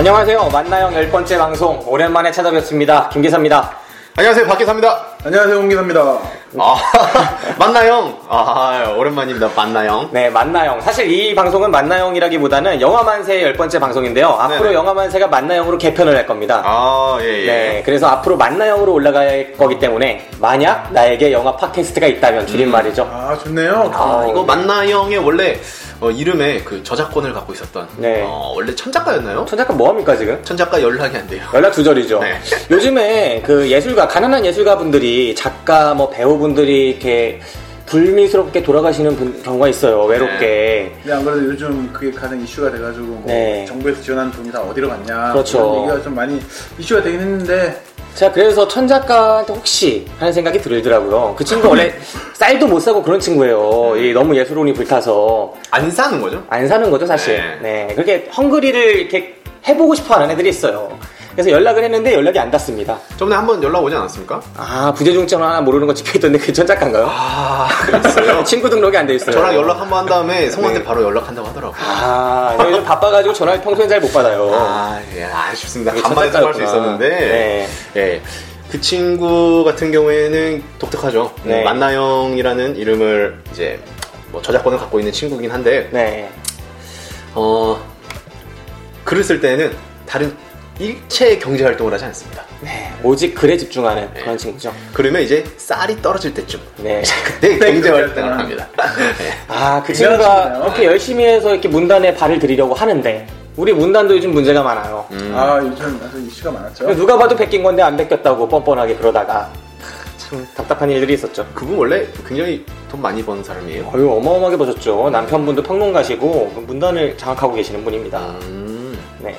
안녕하세요. 만나형 열 번째 방송 오랜만에 찾아뵙습니다. 김기사입니다. 안녕하세요, 박기사입니다. 안녕하세요, 홍기사입니다. 아, 만나형. 아, 오랜만입니다, 만나형. 네, 만나형. 사실 이 방송은 만나형이라기보다는 영화만세의 열 번째 방송인데요. 앞으로 네네. 영화만세가 만나형으로 개편을 할 겁니다. 아, 예, 예. 네, 그래서 앞으로 만나형으로 올라갈 거기 때문에 만약 나에게 영화 팟캐스트가 있다면 줄임말이죠. 아, 좋네요. 아, 이거 네. 만나형의 원래 어, 이름에 그 저작권을 갖고 있었던. 네. 어, 원래 천작가였나요? 천작가 뭐합니까 지금? 천작가 연락이 안 돼요. 연락 두절이죠. 네. 요즘에 그 예술가, 가난한 예술가 분들이 작가, 뭐 배우분들이 이렇게 불미스럽게 돌아가시는 분- 경우가 있어요. 외롭게. 근데 안 그래도 요즘 그게 가장 이슈가 돼가지고 뭐 네. 정부에서 지원하는 돈이 다 어디로 갔냐 그렇죠. 그런 얘기가 좀 많이 이슈가 되긴 했는데 제가 그래서 천 작가한테 혹시 하는 생각이 들더라고요. 그 친구 원래 쌀도 못 사고 그런 친구예요. 이 너무 예술혼이 불타서 안 사는 거죠? 안 사는 거죠, 사실. 네. 그렇게 헝그리를 이렇게 해보고 싶어 하는 애들이 있어요. 그래서 연락을 했는데 연락이 안 닿습니다. 저번에 한 번 연락 오지 않았습니까? 아, 부재중증 하나 모르는 거 찍혀있던데 그게 천 작가인가요? 아, 그랬어요? 친구 등록이 안 돼 있어요. 저랑 연락 한 번 한 다음에 성한테 네. 바로 연락한다고 하더라고요. 아, 요즘 바빠가지고 전화를 평소엔 잘 못 받아요. 아, 예, 아쉽습니다. 간만에 통화할 수 천작가였구나. 있었는데. 네. 예. 그 친구 같은 경우에는 독특하죠. 네. 음, 만나영이라는 이름을 이제 뭐 저작권을 갖고 있는 친구긴 한데, 네. 어, 글을 쓸 때는 다른 일체의 경제 활동을 하지 않습니다. 네. 오직 글에 집중하는 네. 그런 친구죠. 그러면 이제 쌀이 떨어질 때쯤 네. 그때 경제 활동을 합니다. 네. 아, 그 친구가. 그렇게 열심히 해서 이렇게 문단에 발을 들이려고 하는데, 우리 문단도 요즘 문제가 많아요. 음. 아 요즘 아주 이슈가 많았죠. 누가 봐도 베낀 건데 안 베꼈다고 뻔뻔하게 그러다가 참 답답한 일들이 있었죠. 그분 원래 굉장히 돈 많이 버는 사람이에요. 어유 어마어마하게 보셨죠. 남편분도 평론가시고 그 문단을 장악하고 계시는 분입니다. 음. 네.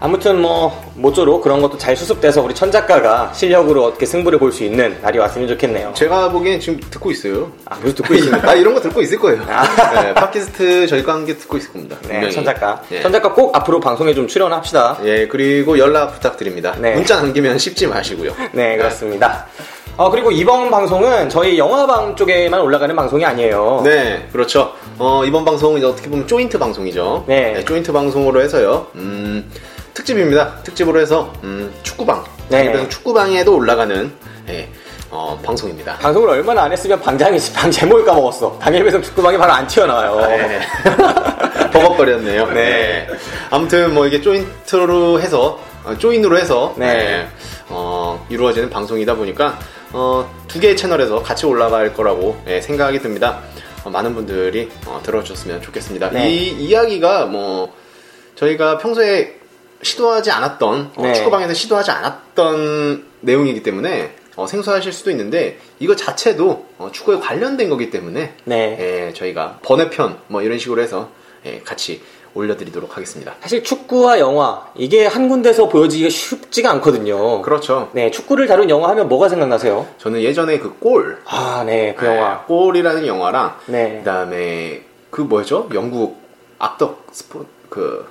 아무튼 뭐 모쪼록 그런 것도 잘 수습돼서 우리 천 작가가 실력으로 어떻게 승부를 볼 수 있는 날이 왔으면 좋겠네요. 제가 보기엔 지금 듣고 있어요. 아, 그래서 듣고 있습니다. 아, 이런 거 듣고 있을 거예요. 아. 네, 팟캐스트 저희가 한 게 듣고 있을 겁니다. 네. 천 작가. 예. 천 작가 꼭 앞으로 방송에 좀 출연합시다. 예, 그리고 연락 부탁드립니다. 네. 문자 남기면 씹지 마시고요. 네, 그렇습니다. 어, 그리고 이번 방송은 저희 영화방 쪽에만 올라가는 방송이 아니에요. 네, 그렇죠. 어, 이번 방송은 이제 어떻게 보면 조인트 방송이죠. 네. 조인트 방송으로 해서요. 음, 특집입니다. 특집으로 해서 음, 축구방. 네. 축구방에도 올라가는 예, 어, 방송입니다. 방송을 얼마나 안 했으면 방장이 방 제목을 까먹었어. 당일 배송 축구방에 바로 안 튀어나와요. 네. 버벅거렸네요. 네. 아무튼 뭐 이게 조인트로 해서 어, 조인으로 해서 네. 네, 어, 이루어지는 방송이다 보니까 어, 두 개의 채널에서 같이 올라갈 거라고 예, 생각이 듭니다. 어, 많은 분들이 어, 들어주셨으면 좋겠습니다. 네. 이 이야기가 뭐 저희가 평소에 시도하지 않았던 어, 네. 축구방에서 시도하지 않았던 내용이기 때문에 어, 생소하실 수도 있는데 이거 자체도 어, 축구에 관련된 거기 때문에 네. 예, 저희가 번외편 뭐 이런 식으로 해서 예, 같이 올려드리도록 하겠습니다. 사실 축구와 영화 이게 한 군데서 보여지기가 쉽지가 않거든요. 그렇죠. 네, 축구를 다룬 영화 하면 뭐가 생각나세요? 저는 예전에 그 골, 아, 네, 그 예, 영화. 골이라는 영화랑 네. 그다음에 그 뭐죠? 영국 악덕 스포 그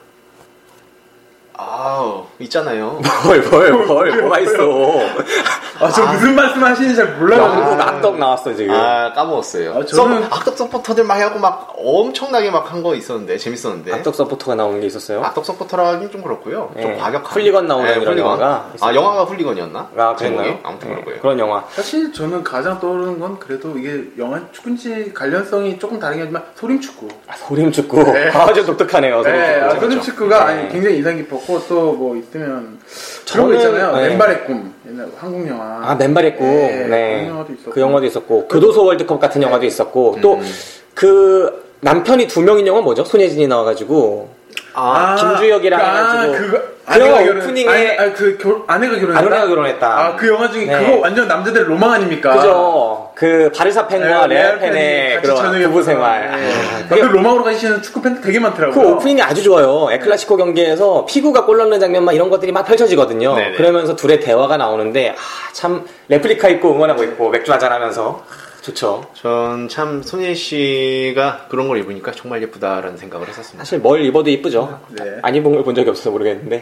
아우 있잖아요. 뭘, 뭘, 뭘, 뭐가 있어. 아, 저 무슨 말씀 하시는지 잘 몰라가지고. 악덕 나왔어, 지금. 아 까먹었어요. 아, 저는- 서- 악덕 서포터들 막 하고 막 엄청나게 막 한 거 있었는데 재밌었는데. 악덕 서포터가 나오는 게 있었어요? 악덕 서포터라 하긴 좀 그렇고요. 좀 네. 과격한. 훌리건 나오는 이런 훌리건. 영화가 아 있었죠. 영화가 훌리건이었나? 아? 그랬나요? 아무튼 네, 그런 거예요. 그런 영화. 사실 저는 가장 떠오르는 건 그래도 이게 영화 축구인지 관련성이 조금 다르긴 하지만 소림축구. 아, 소림축구. 네. 아주 독특하네요, 네, 소림축구. 아, 소림축구가 네. 아니, 굉장히 인상 깊었고 또 뭐 있으면 저는, 그런 거 있잖아요. 네. 맨발의 꿈 옛날 한국 영화. 아, 맨발의 꿈. 네, 네. 영화도 있었고. 그 영화도 있었고. 교도소 월드컵 같은 영화도 있었고. 또, 음. 그, 남편이 두 명인 영화 뭐죠? 손예진이 나와가지고. 아, 김주혁이랑 아, 그 영화 결혼- 오프닝에 아니, 그 결, 아내가 결혼했다. 아내가 결혼했다. 아, 그 영화 중에 네. 그거 완전 남자들의 로망 아닙니까? 그죠? 그, 바르사 팬과 네, 레알 팬의 그런 부부 생활. 네. 아, 그 로망으로 가시는 축구 팬들 되게 많더라고요. 그 오프닝이 아주 좋아요. 에클라시코 경기에서 피구가 골 넣는 장면 막 이런 것들이 막 펼쳐지거든요. 네네. 그러면서 둘의 대화가 나오는데 아, 참 레플리카 입고 응원하고 있고 맥주 한잔 하면서 아, 좋죠. 전 참 손예 씨가 그런 걸 입으니까 정말 예쁘다라는 생각을 했었습니다. 사실 뭘 입어도 이쁘죠. 네. 안 입은 걸 본 적이 없어서 모르겠는데. 네.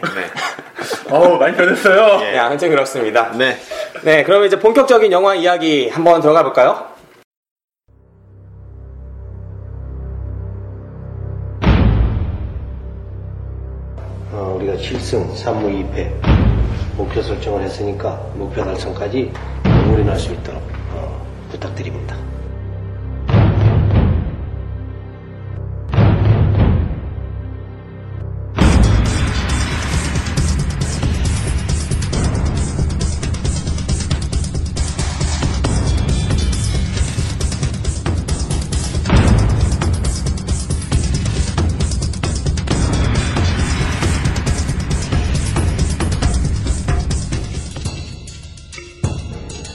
어우, 많이 변했어요. 네, 아무튼 그렇습니다. 네. 네, 그러면 이제 본격적인 영화 이야기 한번 들어가 볼까요? 어, 우리가 7승 3무 2패 목표 설정을 했으니까 목표 달성까지 올인할 수 있도록 어, 부탁드립니다.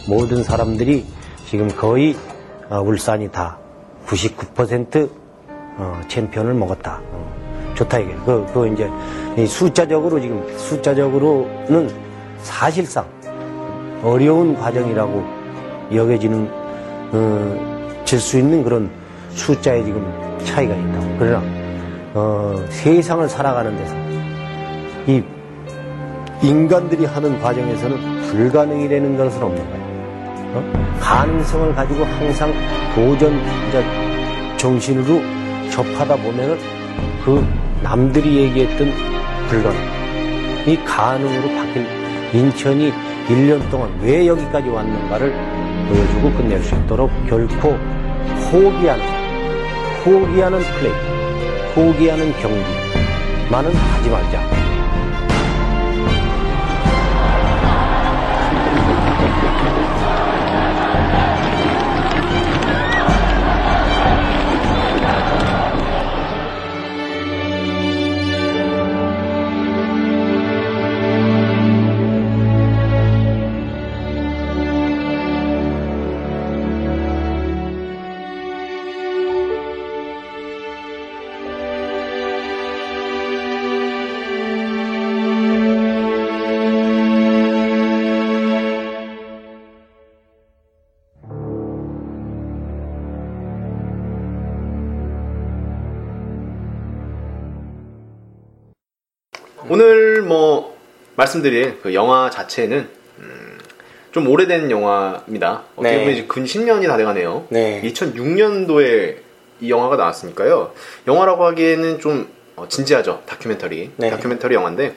모든 사람들이 지금 거의 어, 울산이 다 99% 어, 챔피언을 먹었다. 어, 좋다 이게. 그, 그 이제 이 숫자적으로 지금 숫자적으로는 사실상 어려운 과정이라고 여겨지는 어, 질수 있는 그런 숫자에 지금 차이가 있다. 그러나 어, 세상을 살아가는 데서 이 인간들이 하는 과정에서는 불가능이라는 것은 없는 거예요. 어? 가능성을 가지고 항상 도전자 정신으로 접하다 보면은 그 남들이 얘기했던 불가능, 이 가능으로 바뀔 인천이 1년 동안 왜 여기까지 왔는가를 보여주고 끝낼 수 있도록 결코 포기하는, 포기하는 플레이, 포기하는 경기만은 하지 말자. 말씀드릴 그 영화 자체는 음, 좀 오래된 영화입니다. 어떻게 네. 보면 이제 근 10년이 다 돼가네요. 네. 2006년도에 이 영화가 나왔으니까요. 영화라고 하기에는 좀 어, 진지하죠. 다큐멘터리. 네. 다큐멘터리 영화인데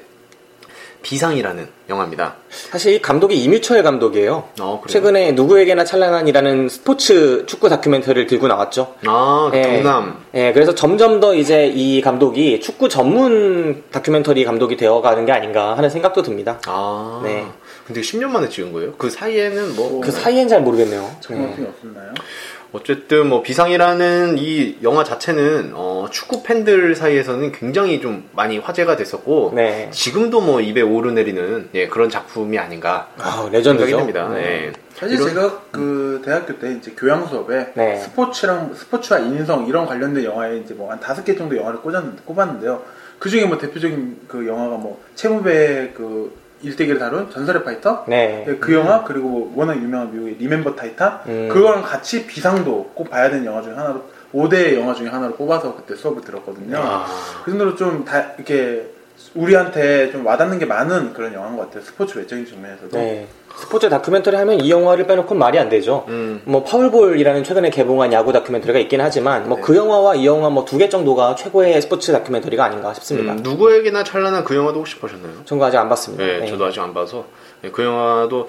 비상이라는 영화입니다. 사실 이 감독이 이뮤철 감독이에요. 어, 그래요? 최근에 누구에게나 찬란한이라는 스포츠 축구 다큐멘터리를 들고 나왔죠. 아, 예. 경남. 예, 그래서 점점 더 이제 이 감독이 축구 전문 다큐멘터리 감독이 되어가는 게 아닌가 하는 생각도 듭니다. 아. 네. 근데 10년 만에 찍은 거예요? 그 사이에는 뭐 그 사이엔 잘 모르겠네요. 정확히 없었나요? 어쨌든 뭐 비상이라는 이 영화 자체는 어, 축구 팬들 사이에서는 굉장히 좀 많이 화제가 됐었고 네. 지금도 뭐 입에 오르내리는 예, 그런 작품이 아닌가 아, 레전드죠. 됩니다. 네. 예. 사실 이런- 제가 그 대학교 때 이제 교양 수업에 네. 스포츠랑 스포츠와 인성 이런 관련된 영화에 이제 뭐 한 다섯 개 정도 영화를 꽂았는데 꼽았는데요. 그 중에 뭐 대표적인 그 영화가 뭐 최무배 그 일대기를 다룬 전설의 파이터 네. 네, 그 영화 그리고 워낙 유명한 미국의 Remember Titan 음. 그거랑 같이 비상도 꼭 봐야 되는 영화 중에 하나로 5대 영화 중에 하나로 꼽아서 그때 수업을 들었거든요. 아. 그 정도로 좀 다 이렇게 우리한테 좀 와닿는 게 많은 그런 영화인 것 같아요. 스포츠 외적인 측면에서도. 네. 스포츠 다큐멘터리 하면 이 영화를 빼놓고는 말이 안 되죠. 음. 뭐 파울볼이라는 최근에 개봉한 야구 다큐멘터리가 있긴 하지만 뭐그 영화와 이 영화 뭐 두 개 정도가 최고의 스포츠 다큐멘터리가 아닌가 싶습니다. 음, 누구에게나 찬란한 그 영화도 혹시 보셨나요? 전 아직 안 봤습니다. 네, 네. 저도 아직 안 봐서 예, 그 영화도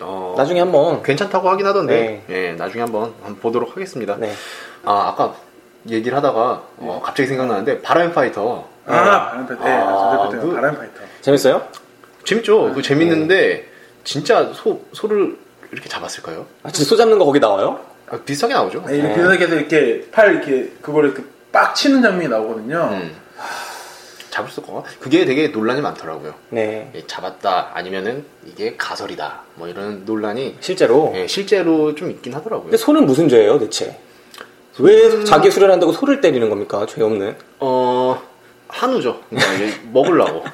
어, 나중에 한번 괜찮다고 하긴 하던데 예, 나중에 한번, 한번 보도록 하겠습니다. 네. 아 아까 얘기를 하다가 어, 갑자기 생각나는데 바람 파이터 아, 바람 파이터. 네, 아, 전설의 파이터. 그- 바람 파이터. 재밌어요? 재밌죠? 그 재밌는데 진짜 소 소를 이렇게 잡았을까요? 아, 진짜 소 잡는 거 거기 나와요? 아, 비슷하게 나오죠. 네, 이렇게 네. 비슷하게 해서 이렇게 팔 이렇게 그걸 이렇게 빡 치는 장면이 나오거든요. 음. 잡을 수 없고 그게 되게 논란이 많더라고요. 네. 예, 잡았다 아니면은 이게 가설이다 뭐 이런 논란이 실제로. 예, 실제로 좀 있긴 하더라고요. 근데 소는 무슨 죄예요, 대체? 왜 자기 수련한다고 소를 때리는 겁니까? 죄 없는. 어 한우죠. 그러니까 먹으려고?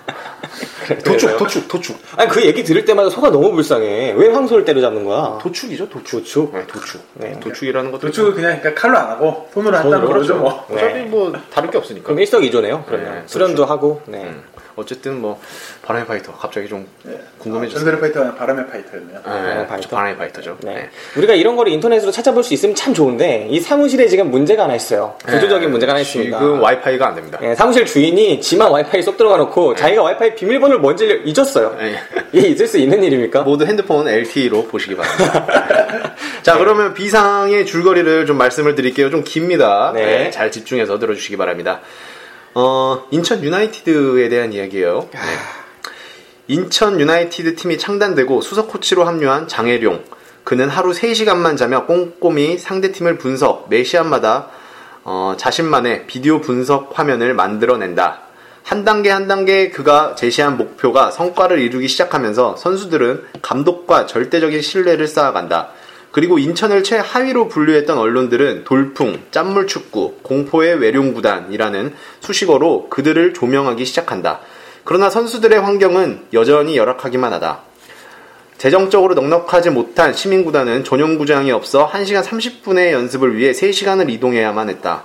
도축 도축 도축 아니 그 얘기 들을 때마다 소가 너무 불쌍해. 왜 황소를 때려잡는 거야? 도축이죠 도축. 도축? 네, 도축. 네. 도축이라는 것도 도축을 그냥 그러니까 칼로 안 하고 손으로 한다는 거죠. 그렇죠. 뭐. 네. 어차피 뭐 다를 게 없으니까. 그럼 일석이조네요. 그러면 네, 수련도 하고. 네. 음. 어쨌든 뭐 바람의 파이터 갑자기 좀 네. 궁금해졌어요. 전설의 파이터가 아니라 바람의 파이터였네요. 네, 바람의 파이터. 바람의 파이터죠. 네. 네. 우리가 이런 거를 인터넷으로 찾아볼 수 있으면 참 좋은데 이 사무실에 지금 문제가 하나 있어요. 구조적인 네, 문제가 하나 있습니다. 지금 와이파이가 안 됩니다. 예, 사무실 주인이 지만 와이파이 쏙 들어가 놓고 자기가 와이파이 비밀번호를 뭔지 잊었어요. 네. 이게 있을 수 있는 일입니까? 모두 핸드폰 LTE로 보시기 바랍니다. 자, 그러면 비상의 줄거리를 좀 말씀을 드릴게요. 좀 깁니다. 네. 네, 잘 집중해서 들어주시기 바랍니다. 어, 인천 유나이티드에 대한 이야기예요. 네. 인천 유나이티드 팀이 창단되고 수석 코치로 합류한 장혜룡. 그는 하루 3시간만 자며 꼼꼼히 상대팀을 분석, 매 시합마다 어, 자신만의 비디오 분석 화면을 만들어낸다. 한 단계 한 단계 그가 제시한 목표가 성과를 이루기 시작하면서 선수들은 감독과 절대적인 신뢰를 쌓아간다. 그리고 인천을 최하위로 분류했던 언론들은 돌풍, 짠물축구, 공포의 외룡구단이라는 수식어로 그들을 조명하기 시작한다. 그러나 선수들의 환경은 여전히 열악하기만 하다. 재정적으로 넉넉하지 못한 시민구단은 전용구장이 없어 1시간 30분의 연습을 위해 3시간을 이동해야만 했다.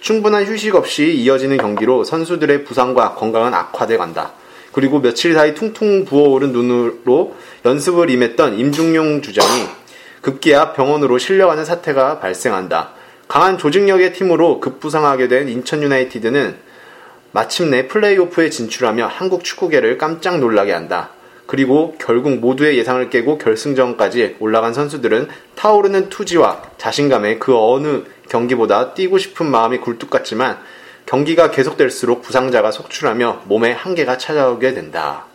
충분한 휴식 없이 이어지는 경기로 선수들의 부상과 건강은 악화돼 간다. 그리고 며칠 사이 퉁퉁 부어오른 눈으로 연습을 임했던 임중용 주장이 급기야 병원으로 실려가는 사태가 발생한다. 강한 조직력의 팀으로 급부상하게 된 인천 유나이티드는 마침내 플레이오프에 진출하며 한국 축구계를 깜짝 놀라게 한다. 그리고 결국 모두의 예상을 깨고 결승전까지 올라간 선수들은 타오르는 투지와 자신감에 그 어느 경기보다 뛰고 싶은 마음이 굴뚝 같지만 경기가 계속될수록 부상자가 속출하며 몸에 한계가 찾아오게 된다.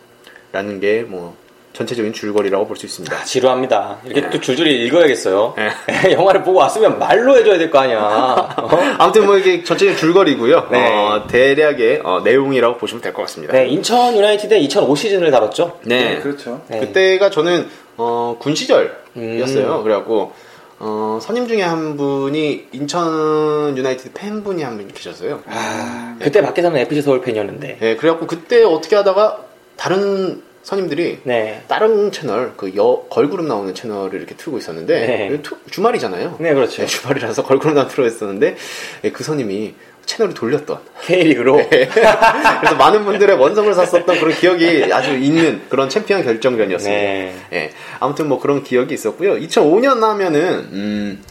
라는 게 뭐 전체적인 줄거리라고 볼 수 있습니다. 아, 지루합니다. 이렇게 또 줄줄이 읽어야겠어요. 네. 영화를 보고 왔으면 말로 해줘야 될 거 아니야. 어? 아무튼 뭐 이게 전체적인 줄거리고요. 네. 어, 대략의 어, 내용이라고 보시면 될 것 같습니다. 네, 인천 유나이티드 2005 시즌을 다뤘죠. 네. 네, 그렇죠. 네. 그때가 저는 어, 군 시절이었어요. 음. 그래갖고 어, 선임 중에 한 분이 인천 유나이티드 팬분이 한 분 계셨어요. 아, 그때 밖에서는 FC 서울 팬이었는데. 네, 그래갖고 그때 어떻게 하다가 다른 선임들이 네. 다른 채널 그 여, 걸그룹 나오는 채널을 이렇게 틀고 있었는데 네. 투- 주말이잖아요. 네, 그렇죠. 네, 주말이라서 걸그룹 나 틀어 있었는데 네, 그 선임이 채널을 돌렸던 K리그로. 네. 그래서 많은 분들의 원성을 샀었던 그런 기억이 아주 있는 그런 챔피언 결정전이었습니다. 네. 예. 아무튼 뭐 그런 기억이 있었고요. 2005년 하면은 음,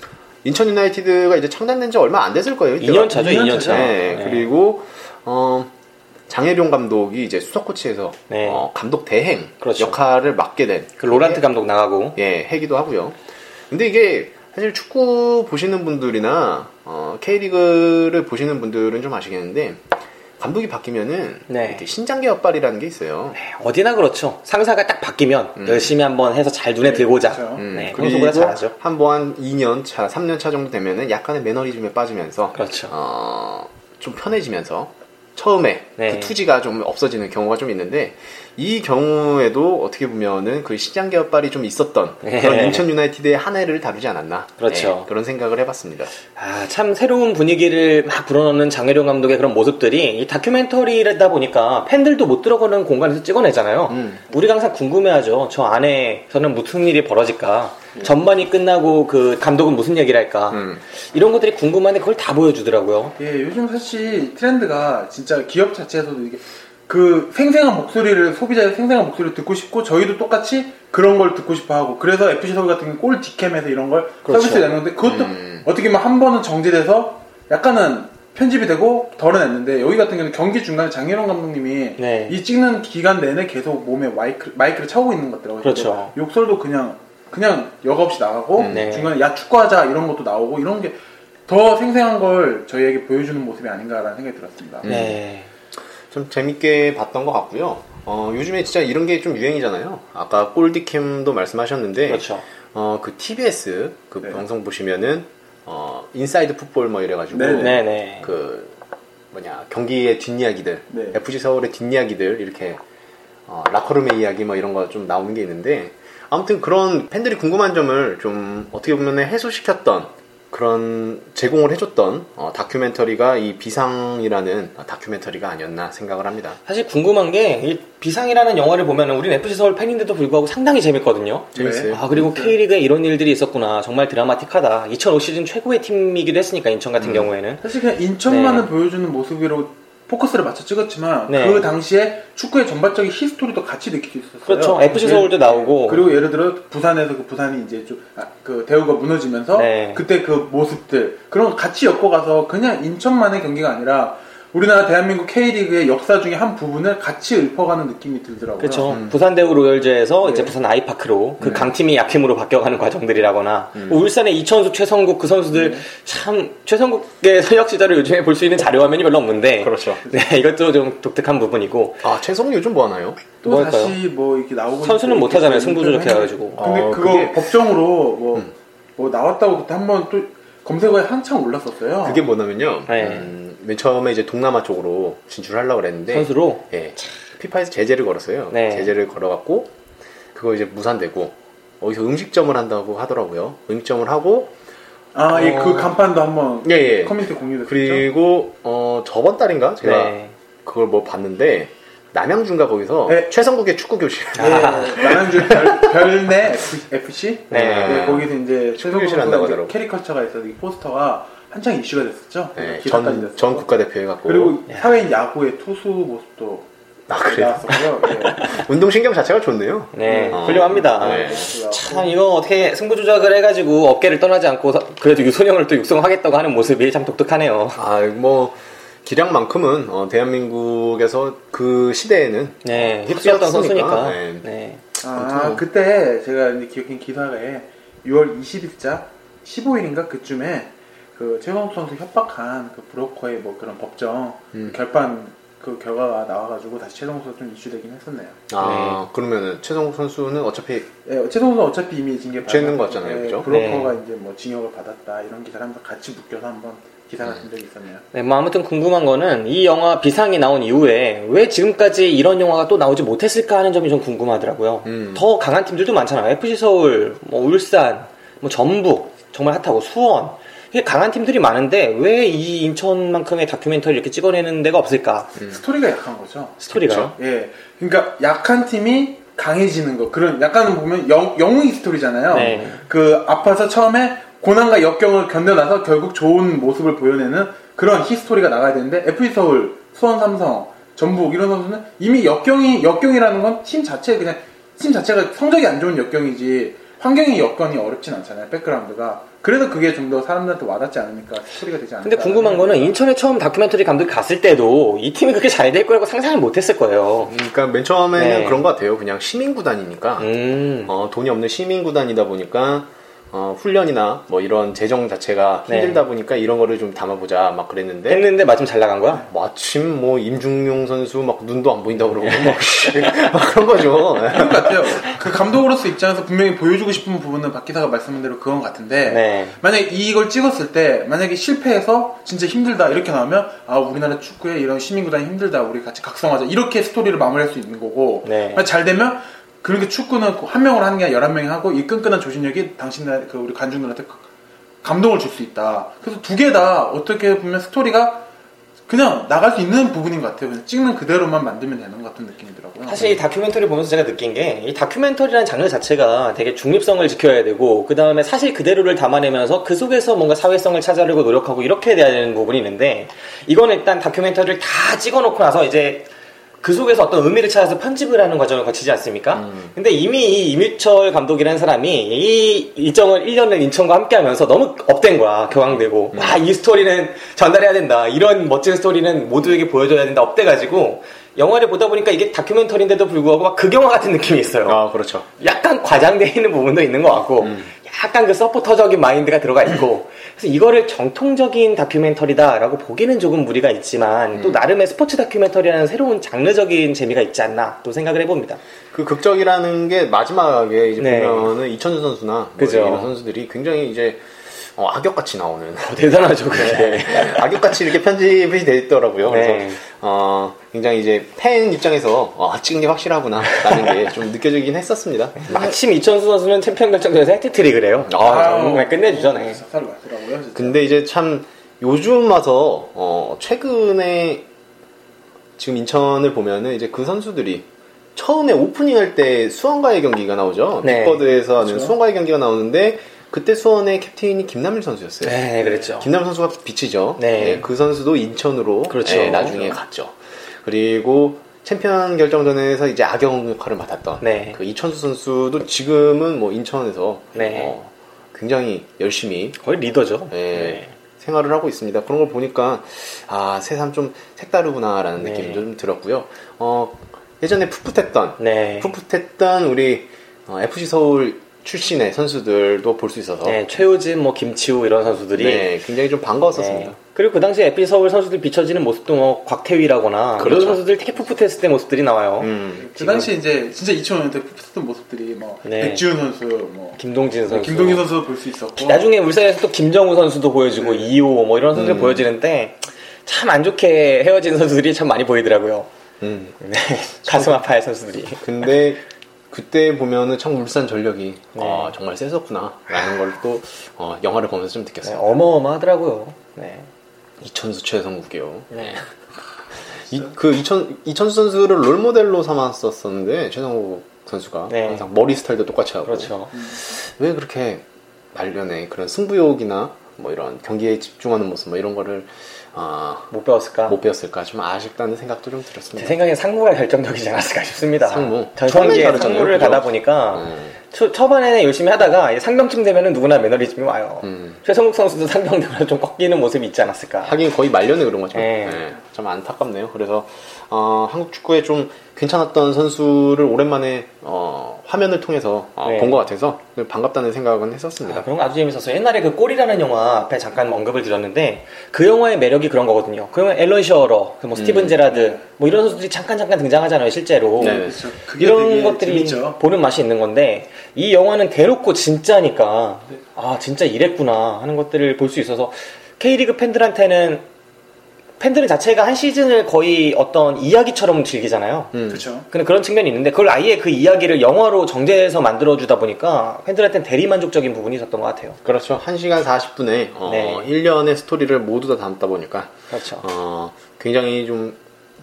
인천 유나이티드가 이제 창단된 지 얼마 안 됐을 거예요. 이때가. 2년 차죠, 2년 차. 네. 그리고 어, 장혜룡 감독이 이제 수석 코치에서 네. 어, 감독 대행 그렇죠. 역할을 맡게 된 그 로란트 감독 나가고. 예, 해기도 하고요. 근데 이게 사실 축구 보시는 분들이나 어, K리그를 보시는 분들은 좀 아시겠는데 감독이 바뀌면은 네. 이렇게 신장계 엇발이라는 게 있어요. 어디나 그렇죠. 상사가 딱 바뀌면 열심히 한번 해서 잘 눈에 들고자. 그렇죠. 음, 네, 그리고 잘하죠. 한번 2년 차, 3년 차 정도 되면은 약간의 매너리즘에 빠지면서 그렇죠. 어, 좀 편해지면서 처음에 네. 그 투지가 좀 없어지는 경우가 좀 있는데 이 경우에도 어떻게 보면은 그 시장 개혁발이 좀 있었던 네. 그런 인천 유나이티드의 한 해를 다루지 않았나 그렇죠. 네, 그런 생각을 해봤습니다. 아, 참 새로운 분위기를 막 불어넣는 장혜룡 감독의 그런 모습들이 이 다큐멘터리다 보니까 팬들도 못 들어가는 공간에서 찍어내잖아요. 음. 우리가 항상 궁금해하죠. 저 안에서는 무슨 일이 벌어질까? 전반이 끝나고 그 감독은 무슨 얘기를 할까? 음. 이런 것들이 궁금한데 그걸 다 보여주더라고요. 예, 요즘 사실 트렌드가 진짜 기업 자체에서도 이게 그 생생한 목소리를 소비자의 생생한 목소리를 듣고 싶고 저희도 똑같이 그런 걸 듣고 싶어 하고 그래서 FC 서울 같은 경우 골 디캠에서 이런 걸 그렇죠. 서비스 내는데 그것도 음. 어떻게 보면 한 번은 정제돼서 약간은 편집이 되고 덜어냈는데 여기 같은 경우는 경기 중간에 장혜롱 감독님이 네. 이 찍는 기간 내내 계속 몸에 마이크, 마이크를 차고 있는 것 같더라고요. 그렇죠. 욕설도 그냥 그냥 여과 없이 나가고 음, 네. 중간에 야 축구하자 이런 것도 나오고 이런 게 더 생생한 걸 저희에게 보여주는 모습이 아닌가라는 생각이 들었습니다. 음. 네. 좀 재밌게 봤던 것 같고요. 어, 요즘에 진짜 이런 게 좀 유행이잖아요. 아까 골디캠도 말씀하셨는데, 그렇죠. 어, 그 TBS 그 네. 방송 보시면은 어, Inside Football 뭐 이래가지고 네, 네네. 그 뭐냐 경기의 뒷이야기들, 네. FC 서울의 뒷이야기들 이렇게 어, 라커룸의 이야기 뭐 이런 거 좀 나오는 게 있는데 아무튼 그런 팬들이 궁금한 점을 좀 어떻게 보면 해소시켰던 그런 제공을 해줬던 어, 다큐멘터리가 이 비상이라는 다큐멘터리가 아니었나 생각을 합니다. 사실 궁금한 게, 이 비상이라는 영화를 보면 우리는 FC 서울 팬인데도 불구하고 상당히 재밌거든요. 재밌어요. 아, 그리고 K리그에 이런 일들이 있었구나. 정말 드라마틱하다. 2005 시즌 최고의 팀이기도 했으니까, 인천 같은 경우에는. 사실 그냥 인천만을 네. 보여주는 모습으로 포커스를 맞춰 찍었지만 네. 그 당시에 축구의 전반적인 history도 같이 느낄 수 있었어요. 그렇죠. FC 예. 서울도 나오고. 그리고 예를 들어 부산에서 그 부산이 이제 좀그 대우가 무너지면서 네. 그때 그 모습들 그런 거 같이 엮어가서 그냥 인천만의 경기가 아니라 우리나라 대한민국 K리그의 역사 중에 한 부분을 같이 읊어가는 느낌이 들더라고요. 그렇죠. 부산 대우 로열즈에서 이제 네. 부산 아이파크로 그 강팀이 약팀으로 바뀌어가는 과정들이라거나 뭐 울산의 이천수, 최성국 그 선수들 참 최성국의 서역 시절을 요즘에 볼 수 있는 자료 화면이 별로 없는데 그렇죠. 네 이것도 좀 독특한 부분이고 아 최성훈 요즘 뭐 하나요? 또뭐 할까요? 다시 뭐 이렇게 나오고 선수는 못 하잖아요. 이렇게 승부 했는데 조작 해가지고. 근데 어, 그거 그게- 법정으로 뭐, 뭐 나왔다고 그때 한번 또 검색어에 한창 올랐었어요. 그게 뭐냐면요. 네. 음, 맨 처음에 이제 동남아 쪽으로 진출하려고 그랬는데 선수로 예. 피파에서 제재를 걸었어요. 네. 제재를 걸어갖고 그거 이제 무산되고 어디서 음식점을 한다고 하더라고요. 음식점을 하고 아, 예, 어. 그 간판도 한번 예, 예. 커뮤니티 공유됐었죠. 그리고 어 저번 달인가 제가 네. 그걸 뭐 봤는데 남양주인가 거기서 네. 최성국의 축구 교실 네, 남양주 별, 별내 FC 네. 네, 거기서 이제 축구 교실 한다고 하더라고. 캐리커처가 있어서 이 포스터가 한창 이슈가 됐었죠. 네, 전. 전 국가대표 해갖고 그리고 사회인 야구의 투수 모습도 아, 그래요? 나왔었고요. 네. 운동신경 자체가 좋네요. 네 어. 훌륭합니다. 네. 참 이거 어떻게 승부 조작을 해가지고 어깨를 떠나지 않고 서- 그래도 유소년을 또 육성하겠다고 하는 모습이 참 독특하네요. 아, 뭐 기량만큼은 어, 대한민국에서 그 시대에는 네, 어, 휩쓸었던. 선수니까. 네. 네. 아, 뭐. 그때 제가 이제 기억한 기사에 6월 20일자 15일인가 그쯤에 그 최성욱 선수 협박한 그 브로커의 뭐 그런 법정 음. 결판 그 결과가 나와가지고 다시 최성욱 선수 좀 이슈되긴 했었네요. 아 그러면은 최성국 선수는 어차피 예, 최성욱 선수 어차피 이미 징계 죄는 받았고, 거잖아요, 예, 그죠? 브로커가 이제 뭐 징역을 받았다 이런 기사를 하면서 같이 묶여서 한번 기사가 음. 쓴 적이 있었네요. 네, 뭐 아무튼 궁금한 거는 이 영화 비상이 나온 이후에 왜 지금까지 이런 영화가 또 나오지 못했을까 하는 점이 좀 궁금하더라고요. 음. 더 강한 팀들도 많잖아요. FC 서울, 뭐 울산, 뭐 전북, 정말 핫하고 수원. 이게 강한 팀들이 많은데 왜 이 인천만큼의 다큐멘터리 이렇게 찍어내는 데가 없을까? 스토리가 약한 거죠. 스토리가요? 예, 그러니까 약한 팀이 강해지는 거 그런 약간 보면 영, 영웅 스토리잖아요. 네. 그 아파서 처음에 고난과 역경을 견뎌나서 결국 좋은 모습을 보여내는 그런 history가 나가야 되는데 FC 서울, 수원 삼성, 전북 이런 선수는 이미 역경이 역경이라는 건 팀 자체 그냥 팀 자체가 성적이 안 좋은 역경이지 환경이 역경이 어렵진 않잖아요. 백그라운드가 그래서 그게 좀 더 사람들한테 와닿지 않으니까 스토리가 되지 않을까. 근데 궁금한 거는 인천에 처음 다큐멘터리 감독이 갔을 때도 이 팀이 그렇게 잘 될 거라고 상상을 못 했을 거예요. 그러니까 맨 처음에는 네. 그런 것 같아요. 그냥 시민 구단이니까 음. 어, 돈이 없는 시민 구단이다 보니까 어, 훈련이나 뭐 이런 재정 자체가 네. 힘들다 보니까 이런 거를 좀 담아보자 막 그랬는데 했는데 마침 잘 나간 거야? 마침 뭐 임중용 선수 막 눈도 안 보인다 그러고 막, 막 그런 거죠. 그런 것 같아요. 그 감독으로서 입장에서 분명히 보여주고 싶은 부분은 박 기사가 말씀한 대로 그건 같은데 네. 만약에 이걸 찍었을 때 만약에 실패해서 진짜 힘들다 이렇게 나오면 아 우리나라 축구에 이런 시민구단이 힘들다 우리 같이 각성하자 이렇게 스토리를 마무리할 수 있는 거고 네. 잘 되면 그렇게 축구는 한 명으로 하는 게 아니라 11명이 하고 이 끈끈한 조직력이 당신들 그 우리 관중들한테 감동을 줄 수 있다. 그래서 두 개 다 어떻게 보면 스토리가 그냥 나갈 수 있는 부분인 것 같아요. 그냥 찍는 그대로만 만들면 되는 것 같은 느낌이더라고요. 사실 이 다큐멘터리 보면서 제가 느낀 게 이 다큐멘터리라는 장르 자체가 되게 중립성을 지켜야 되고 그 다음에 사실 그대로를 담아내면서 그 속에서 뭔가 사회성을 찾아내고 노력하고 이렇게 돼야 되는 부분이 있는데 이건 일단 다큐멘터리를 다 찍어놓고 나서 이제 그 속에서 어떤 의미를 찾아서 편집을 하는 과정을 거치지 않습니까? 근데 이미 이 임유철 감독이라는 사람이 이 일정을 1년을 인천과 함께 하면서 너무 up된 거야. 격앙되고. 아, 이 스토리는 전달해야 된다. 이런 멋진 스토리는 모두에게 보여줘야 된다. up돼가지고 영화를 보다 보니까 이게 다큐멘터리인데도 불구하고 막 극영화 같은 느낌이 있어요. 아 그렇죠. 약간 과장되어 있는 부분도 있는 것 같고, 음. 약간 그 서포터적인 마인드가 들어가 있고, 그래서 이거를 정통적인 다큐멘터리다라고 보기는 조금 무리가 있지만, 음. 또 나름의 스포츠 다큐멘터리라는 새로운 장르적인 재미가 있지 않나 또 생각을 해봅니다. 그 극적이라는 게 마지막에 이제 네. 보면은 이천주 선수나 뭐 그죠. 이런 선수들이 굉장히 이제 어, 악역같이 나오는 어, 대단하죠, 그게. 네. 악역같이 이렇게 편집이 돼 있더라고요. 네. 그래서 어, 굉장히 이제 팬 입장에서 어, 찍은 게 확실하구나 라는 게 좀 느껴지긴 했었습니다. 마침 이천수 선수는 챔피언 결정전에서 해트트릭을 해요. 아, 정말 네. 삭사를 맞더라고요. 진짜. 근데 이제 참 요즘 와서 어, 최근에 지금 인천을 보면은 이제 그 선수들이 처음에 오프닝 할 때 수원과의 경기가 나오죠. 네. 빅버드에서 하는 그렇죠. 수원과의 경기가 나오는데 그때 수원의 캡틴이 김남일 선수였어요. 네, 그랬죠. 김남일 선수가 비치죠. 네. 그 선수도 인천으로 그렇죠. 예, 나중에 갔죠. 그리고 챔피언 결정전에서 이제 악역 역할을 맡았던 네. 그 이천수 선수도 지금은 뭐 인천에서 네. 어, 굉장히 열심히 거의 리더죠. 예, 네. 생활을 하고 있습니다. 그런 걸 보니까 아 새삼 좀 색다르구나라는 네. 느낌도 좀 들었고요. 어, 예전에 풋풋했던 네. 풋풋했던 우리 어, FC 서울 출신의 선수들도 볼 수 있어서 네, 최우진, 뭐 김치우 이런 선수들이 네, 굉장히 좀 반가웠었습니다. 네. 그리고 그 당시에 에피 서울 선수들 비춰지는 모습도 뭐 곽태위라거나 그렇죠. 그런 선수들 되게 풋풋했을 때 모습들이 나와요. 음, 그 당시 이제 진짜 2005년 때 풋풋했던 모습들이 뭐 네. 백지훈 선수, 뭐 김동진 선수, 김동희 선수 볼 수 있었고 나중에 울산에서 또 김정우 선수도 보여지고 네. 이호 뭐 이런 선수들 음. 보여지는데 참 안 좋게 헤어진 선수들이 참 많이 보이더라고요. 음. 네. 가슴 아파할 선수들이. 근데 그때 보면은 참 울산 전력이 네. 어, 정말 셌었구나라는 걸 또 어, 영화를 보면서 좀 네, 느꼈어요. 어마어마하더라고요. 네. 이천수 최성국이요. 네. 이, 그 이천 이천수 선수를 롤 모델로 삼았었었는데 최성국 선수가 네. 항상 머리 스타일도 똑같이 하고 그렇죠. 왜 그렇게 말년에 그런 승부욕이나 뭐 이런 경기에 집중하는 모습 뭐 이런 거를 아, 못 배웠을까? 못 배웠을까 좀 아쉽다는 생각도 좀제 들었습니다. 생각엔 상무가 결정적이지 않았을까 싶습니다. 상무. 전성기에 상무를? 가다 보니까 음. 초, 초반에 열심히 하다가 상병쯤 되면은 누구나 매너리즘이 와요. 음. 최성국 선수도 상병 되면 좀 꺾이는 모습이 있지 않았을까. 하긴 거의 말년에 그런 거죠. 네. 네, 좀 안타깝네요. 그래서 어, 한국 축구에 좀 괜찮았던 선수를 오랜만에 어, 화면을 통해서 어, 네. 본것 같아서 반갑다는 생각은 했었습니다. 아, 그런 거 아주 재밌었어요. 옛날에 그 골이라는 영화 앞에 잠깐 언급을 드렸는데 그 영화의 매력이 그런 거거든요. 그 영화 앨런 셔러, 뭐 스티븐 음. 제라드, 뭐 이런 선수들이 잠깐 잠깐 등장하잖아요, 실제로. 네. 그렇죠. 그게 이런 되게 것들이 재밌죠. 보는 맛이 있는 건데 이 영화는 대놓고 진짜니까 아 진짜 이랬구나 하는 것들을 볼 수 있어서 K리그 팬들한테는 팬들 자체가 한 시즌을 거의 어떤 이야기처럼 즐기잖아요. 음. 그렇죠. 근데 그런 측면이 있는데 그걸 아예 그 이야기를 영화로 정제해서 만들어 주다 보니까 팬들한테는 대리 만족적인 부분이 있었던 것 같아요. 그렇죠. 1시간 40분에 어, 네. 1년의 스토리를 모두 다 담다 보니까 그렇죠. 어, 굉장히 좀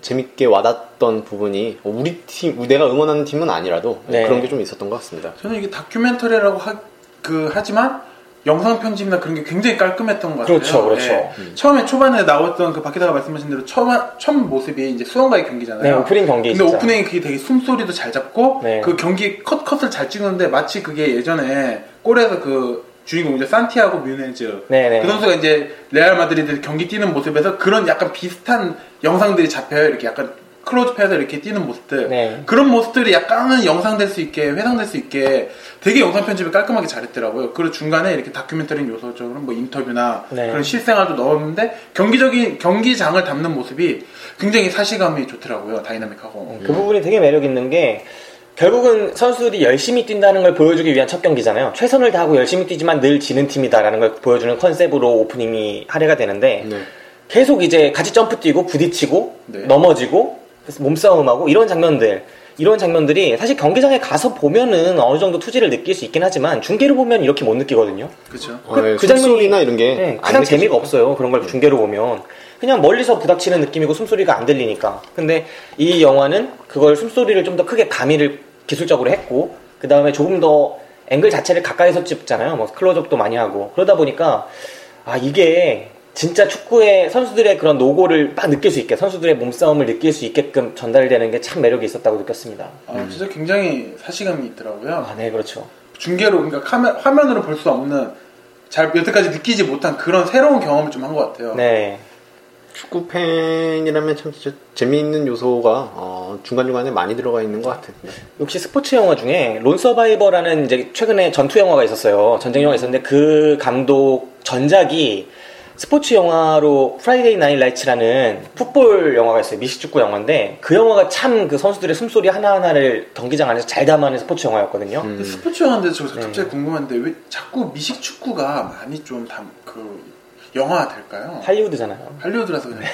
재밌게 와닿던 부분이 어, 우리 팀, 내가 응원하는 팀은 아니라도 네. 그런 게 좀 있었던 것 같습니다. 저는 이게 다큐멘터리라고 하, 그 하지만 영상 편집이나 그런 게 굉장히 깔끔했던 것 같아요. 그렇죠, 그렇죠. 예. 처음에 초반에 나왔던 그 박기다가 말씀하신 대로 처음 첫 모습이 이제 수원과의 경기잖아요. 네, 오프닝 경기 근데 진짜. 오프닝이 그게 되게 숨소리도 잘 잡고 네. 그 경기 컷 컷을 잘 찍는데 마치 그게 예전에 골에서 그 주인공이죠 산티아고 뮤네즈 네네. 그 선수가 이제 레알 마드리드 경기 뛰는 모습에서 그런 약간 비슷한 영상들이 잡혀요. 이렇게 약간 클로즈업해서 이렇게 뛰는 모습들 네. 그런 모습들이 약간은 연상될 수 있게 회상될 수 있게 되게 영상 편집을 깔끔하게 잘했더라고요. 그리고 중간에 이렇게 다큐멘터리 요소적으로 뭐 인터뷰나 네. 그런 실생활도 넣었는데 경기적인 경기장을 담는 모습이 굉장히 사실감이 좋더라고요. 다이나믹하고. 그 부분이 되게 매력 있는 게 결국은 선수들이 열심히 뛴다는 걸 보여주기 위한 첫 경기잖아요. 최선을 다하고 열심히 뛰지만 늘 지는 팀이다라는 걸 보여주는 컨셉으로 오프닝이 할애가 되는데 네. 계속 이제 같이 점프 뛰고 부딪히고 네. 넘어지고 몸싸움하고 이런 장면들 이런 장면들이 사실 경기장에 가서 보면은 어느 정도 투지를 느낄 수 있긴 하지만 중계로 보면 이렇게 못 느끼거든요. 그렇죠. 어, 네, 그 장면이- 숨소리나 이런 게 네, 안 가장 느껴지죠. 재미가 없어요. 그런 걸 중계로 보면. 그냥 멀리서 부닥치는 느낌이고 숨소리가 안 들리니까. 근데 이 영화는 그걸 숨소리를 좀 더 크게 가미를 기술적으로 했고, 그 다음에 조금 더 앵글 자체를 가까이서 찍잖아요. 뭐 클로즈업도 많이 하고. 그러다 보니까, 아, 이게 진짜 축구의 선수들의 그런 노고를 막 느낄 수 있게, 선수들의 몸싸움을 느낄 수 있게끔 전달되는 게 참 매력이 있었다고 느꼈습니다. 아, 진짜 굉장히 사시감이 있더라고요. 아, 네, 그렇죠. 중계로 그러니까 카메, 화면으로 볼 수 없는 잘 여태까지 느끼지 못한 그런 새로운 경험을 좀 한 것 같아요. 네. 축구 팬이라면 참 진짜 재미있는 요소가 어, 중간중간에 많이 들어가 있는 것 같아요. 역시 스포츠 영화 중에 Lone Survivor라는 이제 최근에 전투 영화가 있었어요. 전쟁 영화가 있었는데 그 감독 전작이 스포츠 영화로 Friday Night Lights라는 풋볼 영화가 있어요. 미식축구 영화인데 그 영화가 참 그 선수들의 숨소리 하나하나를 경기장 안에서 잘 담아낸 스포츠 영화였거든요. 음. 스포츠 영화인데 저 네. 갑자기 궁금한데 왜 자꾸 미식 축구가 많이 좀그 영화 될까요? 할리우드잖아요. 할리우드라서 그냥.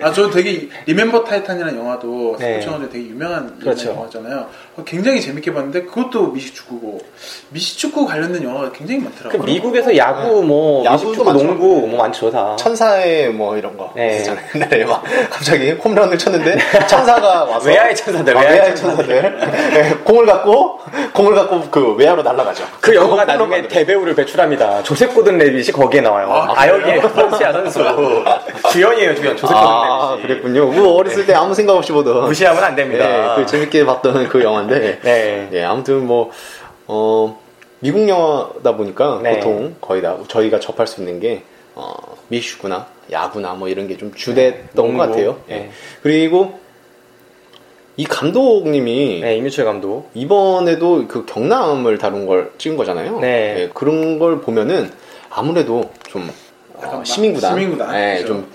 아, 저 되게 리멤버 타이탄이라는 영화도 네. 스포츠 영화 중에 되게 유명한 그렇죠. 영화잖아요. 어, 굉장히 재밌게 봤는데 그것도 미식축구고 미식축구 관련된 영화가 굉장히 그 많더라고요. 미국에서 야구, 뭐, 야구도 미식축구, 많죠. 농구, 뭐 많죠, 다. 천사의 뭐 이런 거 네. 옛날에 막 갑자기 홈런을 쳤는데 천사가 와서 외야의 천사들, 아, 외야의 외야의 천사들 네, 공을 갖고 공을 갖고 그 외야로 날아가죠. 그 영화가 홈런 나중에. 대배우를 배출합니다. 조셉 고든 레빗이 거기에 나와요. 아, 아역의 프란시아 선수. 주연이에요, 주연. 조셉 아. 그랬군요. 뭐 어렸을 때 아무 생각 없이 보던 무시하면 안 됩니다. 네, 그 재밌게 봤던 그 영화인데 네. 네, 아무튼 뭐 어, 미국 영화다 보니까 네. 보통 거의 다 저희가 접할 수 있는 게 어, 미식구나 야구나 뭐 이런 게 좀 주됐던 농구. 것 같아요. 예. 네. 그리고 이 감독님이 네, 이뮤철 감독. 이번에도 그 경남을 다룬 걸 찍은 거잖아요. 네. 예, 그런 걸 보면은 아무래도 좀 어, 약간 막 시민구단, 시민구단, 예, 그죠. 좀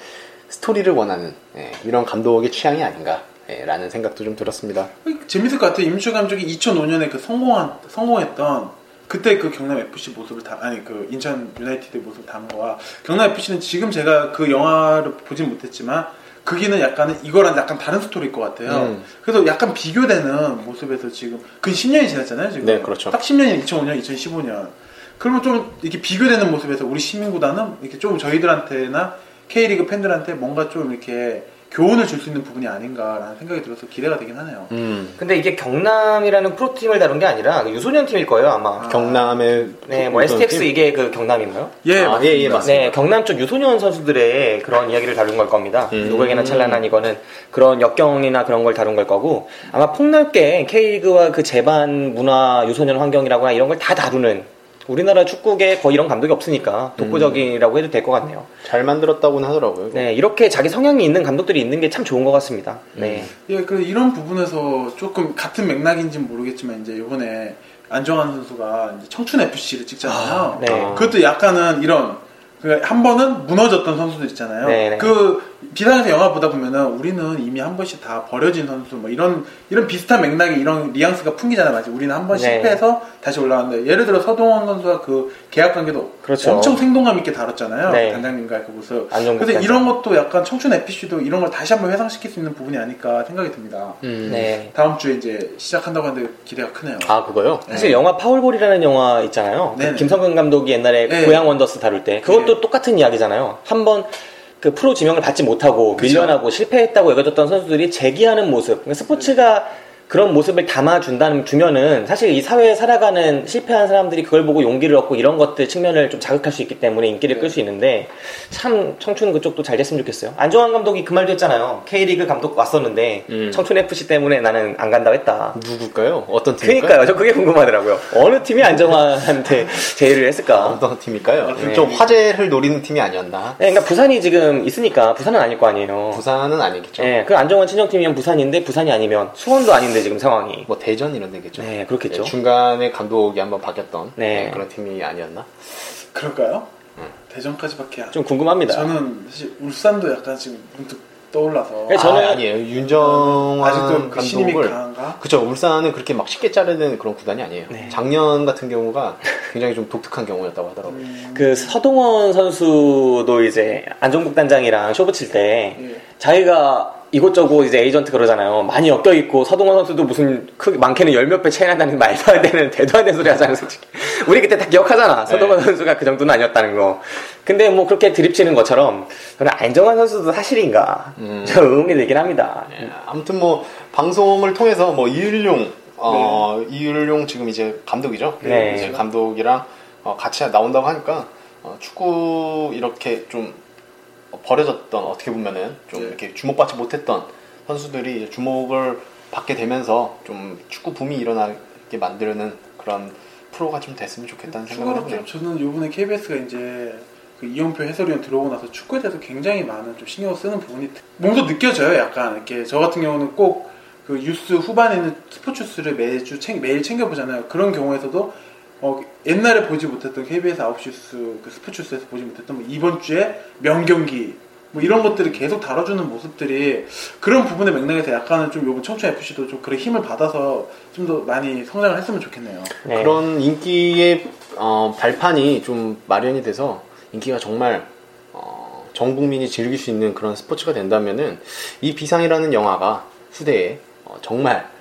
스토리를 원하는 예, 이런 감독의 취향이 아닌가 라는 생각도 좀 들었습니다. 재밌을 것 같아요. 임슈 감독이 2005년에 그 성공한 성공했던 그때 그 경남 FC 모습을 다 아니 그 인천 유나이티드 모습을 담은 거와 경남 FC는 지금 제가 그 영화를 보진 못했지만 그기는 약간은 이거랑 약간 다른 스토리일 것 같아요. 음. 그래서 약간 비교되는 모습에서 지금 그 10년이 지났잖아요. 지금 네, 그렇죠. 딱 10년이 2005년, 2015년. 그러면 좀 이렇게 비교되는 모습에서 우리 시민구단은 이렇게 좀 저희들한테나 K리그 팬들한테 뭔가 좀 이렇게 교훈을 줄 수 있는 부분이 아닌가라는 생각이 들어서 기대가 되긴 하네요. 음, 근데 이게 경남이라는 프로팀을 다룬 게 아니라 그 유소년 팀일 거예요, 아마. 경남의 네, 뭐 STX 팀? 이게 그 경남인가요? 예, 아, 맞습니다. 예, 예, 맞습니다. 네, 경남 쪽 유소년 선수들의 그런 이야기를 다룬 걸 겁니다. 음. 누구에게나 찬란한 이거는 그런 역경이나 그런 걸 다룬 걸 거고 아마 폭넓게 K리그와 그 제반 문화 유소년 환경이라거나 이런 걸 다 다루는 우리나라 축구계 거의 이런 감독이 없으니까 독보적이라고 해도 될 것 같네요. 잘 만들었다고는 하더라고요. 네, 이렇게 자기 성향이 있는 감독들이 있는 게 참 좋은 것 같습니다. 네. 예, 그 이런 부분에서 조금 같은 맥락인지는 모르겠지만 이제 이번에 안정환 선수가 이제 청춘 FC를 찍잖아요. 네. 아. 그것도 약간은 이런 그한 번은 무너졌던 선수들 있잖아요. 네, 네. 그 비상에서 영화 보다 보면은 우리는 이미 한 번씩 다 버려진 선수 뭐 이런 이런 비슷한 맥락의 이런 뉘앙스가 풍기잖아요. 마치 우리는 한 번 네. 실패해서 다시 올라왔는데 예를 들어 서동원 선수가 그 계약 관계도 그렇죠. 엄청 생동감 있게 다뤘잖아요. 네. 단장님과 그 모습. 단장. 이런 것도 약간 청춘 FC도 이런 걸 다시 한번 회상시킬 수 있는 부분이 아닐까 생각이 듭니다. 음. 네. 다음 주에 이제 시작한다고 하는데 기대가 크네요. 아 그거요? 사실 영화 파울볼이라는 영화 있잖아요. 그. 김성근 감독이 옛날에 네. 고양 원더스 다룰 때 그것도 네. 똑같은 이야기잖아요. 한번 그 프로 지명을 받지 못하고 그쵸. 밀려나고 실패했다고 여겨졌던 선수들이 재기하는 모습. 그러니까 스포츠가 그런 모습을 담아준다는 주면은 사실 이 사회에 살아가는 실패한 사람들이 그걸 보고 용기를 얻고 이런 것들 측면을 좀 자극할 수 있기 때문에 인기를 네. 끌수 있는데 참 청춘 그쪽도 잘 됐으면 좋겠어요. 안정환 감독이 그 말도 했잖아요. K리그 감독 왔었는데 음. 청춘 FC 때문에 나는 안 간다고 했다. 누굴까요? 어떤 팀일까요? 그니까요. 저 그게 궁금하더라고요. 어느 팀이 안정환한테 제의를 했을까? 어떤 팀일까요? 네. 좀 화제를 노리는 팀이 아니었나? 네, 그러니까 부산이 지금 있으니까 부산은 아닐 거 아니에요. 부산은 아니겠죠. 네, 그 안정환 친정팀이면 부산인데 부산이 아니면 수원도 아닌데 지금 상황이. 뭐 대전 이런 데겠죠. 네, 그렇겠죠. 네, 중간에 감독이 한번 바뀌었던 네. 네, 그런 팀이 아니었나? 그럴까요? 대전까지밖에 안. 좀 궁금합니다. 저는 사실 울산도 약간 지금 문득 떠올라서 네, 저는- 아, 아니에요. 윤정환 아직도 그 신임이 감독을 강한가? 그쵸 울산은 그렇게 막 쉽게 자르는 그런 구단이 아니에요. 네. 작년 같은 경우가 굉장히 좀 독특한 경우였다고 하더라고요. 음, 그 서동원 선수도 이제 안종국 단장이랑 쇼부 칠때 예. 자기가 이곳저곳 이제 에이전트 그러잖아요. 많이 엮여 있고 서동원 선수도 무슨 크게 많게는 열몇 배 차이 난다는 말도 안 되는 대도 안 되는 소리 하잖아요, 솔직히. 우리 그때 다 기억하잖아. 서동원 선수가 그 정도는 아니었다는 거. 근데 뭐 그렇게 드립치는 것처럼 저는 안정환 선수도 사실인가? 음. 저 의문이 들긴 합니다. 예, 아무튼 뭐 방송을 통해서 뭐 이일용 어, 이일용 지금 이제 감독이죠. 네. 이제 감독이랑 어, 같이 나온다고 하니까 어, 축구 이렇게 좀 버려졌던 어떻게 보면은 좀 네. 이렇게 주목받지 못했던 선수들이 이제 주목을 받게 되면서 좀 축구 붐이 일어나게 만드는 그런 프로가 좀 됐으면 좋겠다는 생각을. 좀 저는 요번에 KBS가 이제 그 이용표 해설위원 들어오고 나서 축구에 대해서 굉장히 많은 좀 신경을 쓰는 부분이 몸소 느껴져요. 약간 이렇게 저 같은 경우는 꼭 그 뉴스 후반에 있는 스포츠스를 매주 챙, 매일 챙겨보잖아요. 그런 경우에서도 어, 옛날에 보지 못했던 KBS 9시 뉴스 그 스포츠스에서 보지 못했던 뭐 이번 주에 명경기 뭐 이런 것들을 계속 다뤄주는 모습들이 그런 부분의 맥락에서 약간은 좀 요번 청춘 FC도 좀 그런 힘을 받아서 좀 더 많이 성장을 했으면 좋겠네요. 네. 그런 인기의 어, 발판이 좀 마련이 돼서 인기가 정말 어, 전 국민이 즐길 수 있는 그런 스포츠가 된다면은 이 비상이라는 영화가 후대에 어, 정말 어,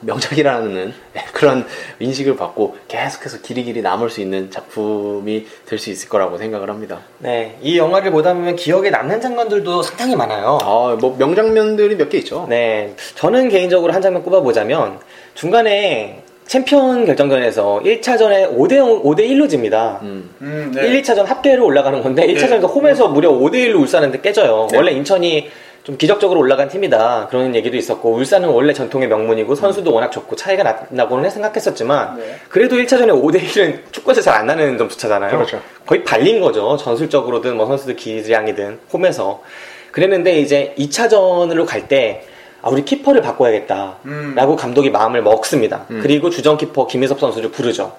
명작이라는 그런 인식을 받고 계속해서 길이길이 남을 수 있는 작품이 될 수 있을 거라고 생각을 합니다. 네, 이 영화를 보다 보면 기억에 남는 장면들도 상당히 많아요. 아, 뭐 명장면들이 몇 개 있죠. 네, 저는 개인적으로 한 장면 꼽아보자면 중간에 챔피언 결정전에서 1차전에 5대 5대 1로 집니다. 음. 음, 네. 1, 2차전 합계로 올라가는 건데 1차전에서 홈에서 무려 5대 1로 울산한테 깨져요. 네. 원래 인천이 좀 기적적으로 올라간 팀이다 그런 얘기도 있었고 울산은 원래 전통의 명문이고 선수도 워낙 좋고 차이가 나, 나고는 생각했었지만 네. 그래도 1차전에 5대 1은 축구에서 잘 안 나는 점수차잖아요. 그렇죠. 거의 발린 거죠. 전술적으로든 뭐 선수들 기량이든 홈에서 그랬는데 이제 2차전으로 갈때 아, 우리 키퍼를 바꿔야겠다. 음. 라고 감독이 마음을 먹습니다. 음. 그리고 주전 키퍼 김희섭 선수를 부르죠.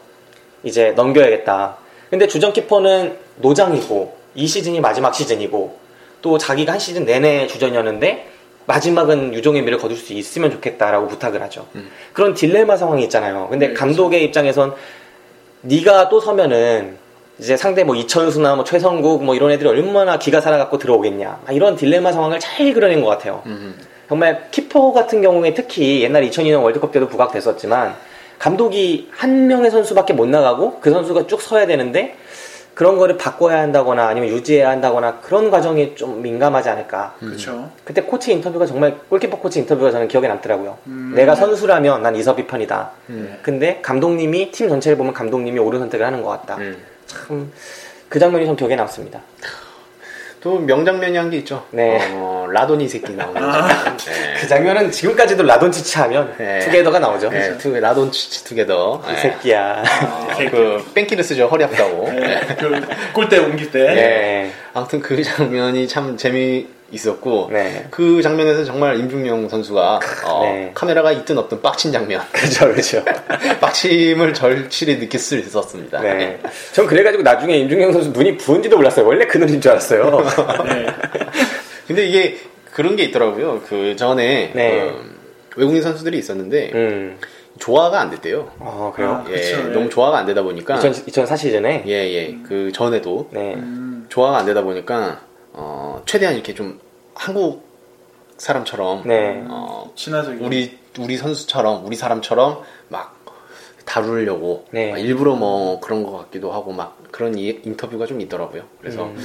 이제 넘겨야겠다. 근데 주전 키퍼는 노장이고 이 시즌이 마지막 시즌이고 또 자기가 한 시즌 내내 주전이었는데 마지막은 유종의 미를 거둘 수 있으면 좋겠다라고 부탁을 하죠. 음. 그런 딜레마 상황이 있잖아요. 근데 네, 감독의 입장에선 네가 또 서면은 이제 상대 뭐 이천수나 뭐 최성국 뭐 이런 애들이 얼마나 기가 살아갖고 들어오겠냐 아, 이런 딜레마 상황을 잘 그려낸 것 같아요. 음. 정말 키퍼 같은 경우에 특히 옛날 2002년 월드컵 때도 부각됐었지만 감독이 한 명의 선수밖에 못 나가고 그 선수가 쭉 서야 되는데 그런 거를 바꿔야 한다거나 아니면 유지해야 한다거나 그런 과정이 좀 민감하지 않을까. 그렇죠. 그때 코치 인터뷰가 정말 골키퍼 코치 인터뷰가 저는 기억에 남더라고요. 음. 내가 선수라면 난 이섭이 편이다. 음. 근데 감독님이 팀 전체를 보면 감독님이 옳은 선택을 하는 것 같다. 음. 참그 장면이 좀 기억에 남습니다. 또 명장면이 한 게 있죠. 네. 어, 라돈 이 새끼 나오는 장면. 네. 그 장면은 지금까지도 라돈치치 하면 네. together가 나오죠. 네, 투, 라돈치 투게더. 이 새끼야. 그 뺑기를 쓰죠 허리 아프다고. 네. 그 골대 옮길 때. 네. 아무튼 그 장면이 참 재미 있었고 네. 그 장면에서 정말 임중용 선수가 어, 네. 카메라가 있든 없든 빡친 장면. 그죠, 그죠. 빡침을 절실히 느낄 수 있었습니다. 네. 전 그래가지고 나중에 임중영 선수 눈이 부은지도 몰랐어요. 원래 그 눈인 줄 알았어요. 네. 근데 이게 그런 게 있더라고요. 그 전에 네. 어, 외국인 선수들이 있었는데 음. 조화가 안 됐대요. 아, 그래요? 아, 예, 그쵸, 예. 너무 조화가 안 되다 보니까 2000, 2004 시즌에? 예, 예. 그 전에도 네. 음. 조화가 안 되다 보니까 어, 최대한 이렇게 좀 한국 사람처럼 네. 어, 친화적인. 우리 우리 선수처럼 우리 사람처럼 막 다루려고 네. 막 일부러 뭐 그런 것 같기도 하고 막 그런 이- 인터뷰가 좀 있더라고요. 그래서 음.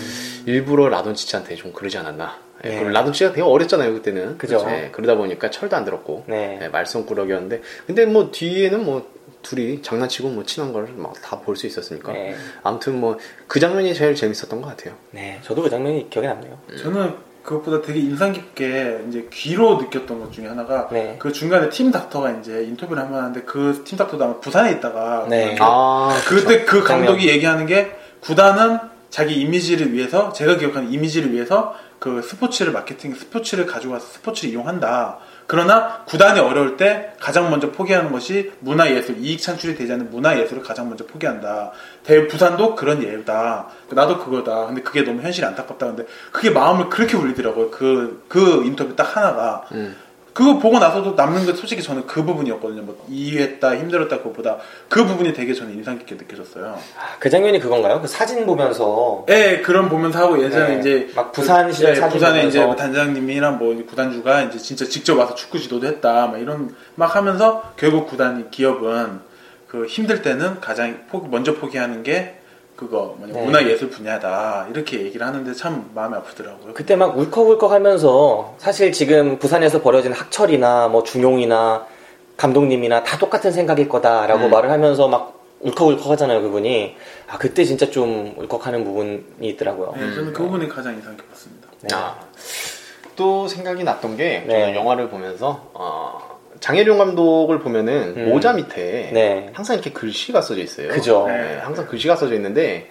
일부러 라돈치치한테 좀 그러지 않았나. 예, 네. 라돈치가 되게 어렸잖아요 그때는. 그죠. 예, 그러다 보니까 철도 안 들었고 네. 예, 말썽꾸러기였는데 근데 뭐 뒤에는 뭐 둘이 장난치고 뭐 친한 걸막다볼 수 있었으니까 네. 아무튼 뭐 그 장면이 제일 재밌었던 것 같아요. 네. 저도 그 장면이 기억에 남네요. 저는 그것보다 되게 인상 깊게 이제 귀로 느꼈던 것 중에 하나가 네. 그 중간에 팀 닥터가 이제 인터뷰를 한번 하는데 그 팀 닥터도 아마 부산에 있다가 네. 아 그때 그 감독이 장면. 얘기하는 게 구단은 자기 이미지를 위해서 제가 기억하는 이미지를 위해서 그 스포츠를 마케팅 스포츠를 가지고 와서 스포츠를 이용한다. 그러나 구단이 어려울 때 가장 먼저 포기하는 것이 문화예술 이익 창출이 되지 않는 문화예술을 가장 먼저 포기한다. 대 부산도 그런 예우다. 나도 그거다. 근데 그게 너무 현실이 안타깝다. 근데 그게 마음을 그렇게 울리더라고요. 그그 인터뷰 딱 하나가 음. 그거 보고 나서도 남는 게 솔직히 저는 그 부분이었거든요. 뭐 이해했다, 힘들었다 그것보다 그 부분이 되게 저는 인상 깊게 느껴졌어요. 아, 그 장면이 그건가요? 그 사진 보면서 예, 그런 보면서 하고 예전에 네, 이제 막 부산 그, 시절 예, 사진 부산에 보면서. 이제 뭐 단장님이랑 뭐 구단주가 이제 진짜 직접 와서 축구 지도도 했다, 막 이런 막 하면서 결국 구단이 기업은 그 힘들 때는 가장 포기- 먼저 포기하는 게 그거 뭐냐 네. 문화예술 분야다 이렇게 얘기를 하는데 참 마음이 아프더라고요. 그때 막 울컥울컥 하면서 사실 지금 부산에서 벌어진 학철이나 뭐 중용이나 감독님이나 다 똑같은 생각일 거다라고 음. 말을 하면서 막 울컥울컥 하잖아요, 그분이. 아, 그때 진짜 좀 울컥하는 부분이 있더라고요. 네, 저는 그 부분이 가장 인상 깊었습니다. 네. 아, 또 생각이 났던 게 네. 저는 영화를 보면서 어, 장혜룡 감독을 보면은 음. 모자 밑에 네. 항상 이렇게 글씨가 써져 있어요. 그죠. 네, 항상 글씨가 써져 있는데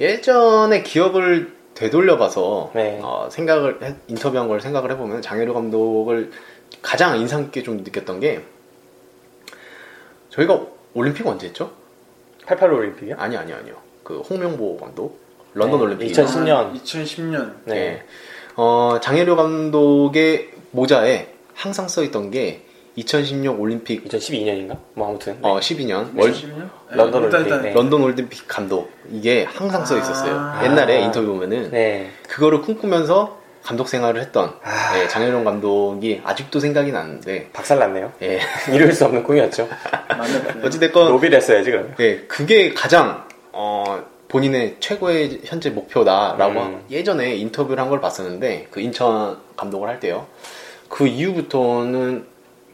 예전에 기억을 되돌려봐서 네. 어, 생각을 해- 인터뷰한 걸 생각을 해보면 장혜룡 감독을 가장 인상 깊게 좀 느꼈던 게 저희가 올림픽 언제 했죠? 88 올림픽이요? 아니 아니 아니요. 그 홍명보 감독 런던 네, 올림픽 2010 년. 2010년. 네. 예. 어, 장혜료 감독의 모자에 항상 써 있던 게 2016 올림픽 2012년인가? 뭐 아무튼. 어 12년 월 2012년? 런던 일단, 올림픽, 일단 네. 런던 올림픽 감독 이게 항상 써 있었어요. 아. 옛날에 인터뷰 보면은 네. 그거를 꿈꾸면서 감독 생활을 했던 아. 예, 장현용 감독이 아직도 생각이 나는데 박살났네요. 예. 이룰 수 없는 꿈이었죠. 어찌됐건 로비를 했어야지, 그럼. 예, 그게 가장 어, 본인의 최고의 현재 목표다라고 음. 예전에 인터뷰를 한 걸 봤었는데 그 인천 감독을 할 때요. 그 이후부터는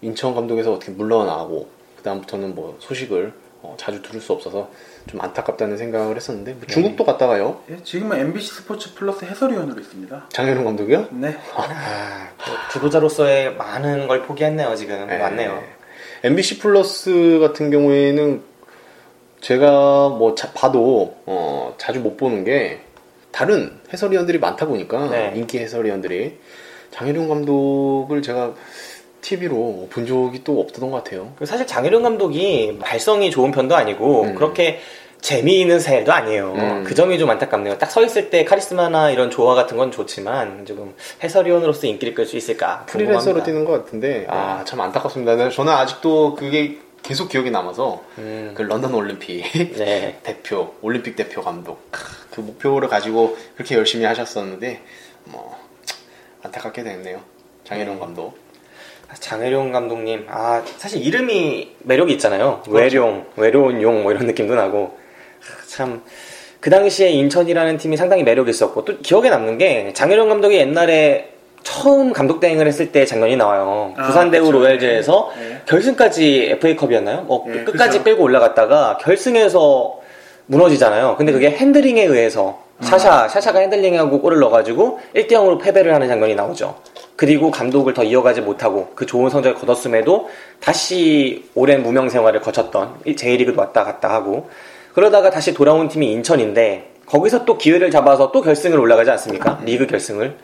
인천 감독에서 어떻게 물러나고 그 다음부터는 뭐 소식을 어, 자주 들을 수 없어서 좀 안타깝다는 생각을 했었는데 뭐 중국도 갔다가요. 예, 지금은 MBC 스포츠 플러스 해설위원으로 있습니다. 장현용 감독이요? 네. 아, 또 주도자로서의 많은 걸 포기했네요, 지금. 예. 맞네요. MBC 플러스 같은 경우에는 제가 뭐 자- 봐도 어, 자주 못 보는 게 다른 해설위원들이 많다 보니까 네. 인기 해설위원들이 장혜룡 감독을 제가 TV로 본 적이 또 없던 것 같아요. 사실 장혜령 감독이 발성이 좋은 편도 아니고 음. 그렇게 재미있는 스타일도 아니에요. 음. 그 점이 좀 안타깝네요. 딱 서 있을 때 카리스마나 이런 조화 같은 건 좋지만 조금 해설위원으로서 인기를 끌 수 있을까? 프리랜서로. 뛰는 것 같은데 아 참 안타깝습니다. 네, 저는 아직도 그게 계속 기억이 남아서 음. 그 런던 올림픽 네. 대표 올림픽 대표 감독 그 목표를 가지고 그렇게 열심히 하셨었는데 뭐 안타깝게 됐네요. 장혜룡 네. 감독. 장혜룡 감독님, 아, 사실 이름이 매력이 있잖아요. 그렇죠. 외룡, 외로운 용, 뭐 이런 느낌도 나고. 참, 그 당시에 인천이라는 팀이 상당히 매력이 있었고, 또 기억에 남는 게, 장혜룡 감독이 옛날에 처음 감독 대행을 했을 때 장면이 나와요. 아, 부산 대우 그쵸. 로얄즈에서 네. 결승까지 FA컵이었나요? 어, 네, 끝까지 그쵸. 끌고 올라갔다가 결승에서 무너지잖아요. 근데 그게 핸들링에 의해서 샤샤, 샤샤가 핸들링하고 골을 넣어가지고 1대0으로 패배를 하는 장면이 나오죠. 그리고 감독을 더 이어가지 못하고 그 좋은 성적을 거뒀음에도 다시 오랜 무명 생활을 거쳤던 J리그도 왔다 갔다 하고 그러다가 다시 돌아온 팀이 인천인데 거기서 또 기회를 잡아서 또 결승을 올라가지 않습니까? 리그 결승을.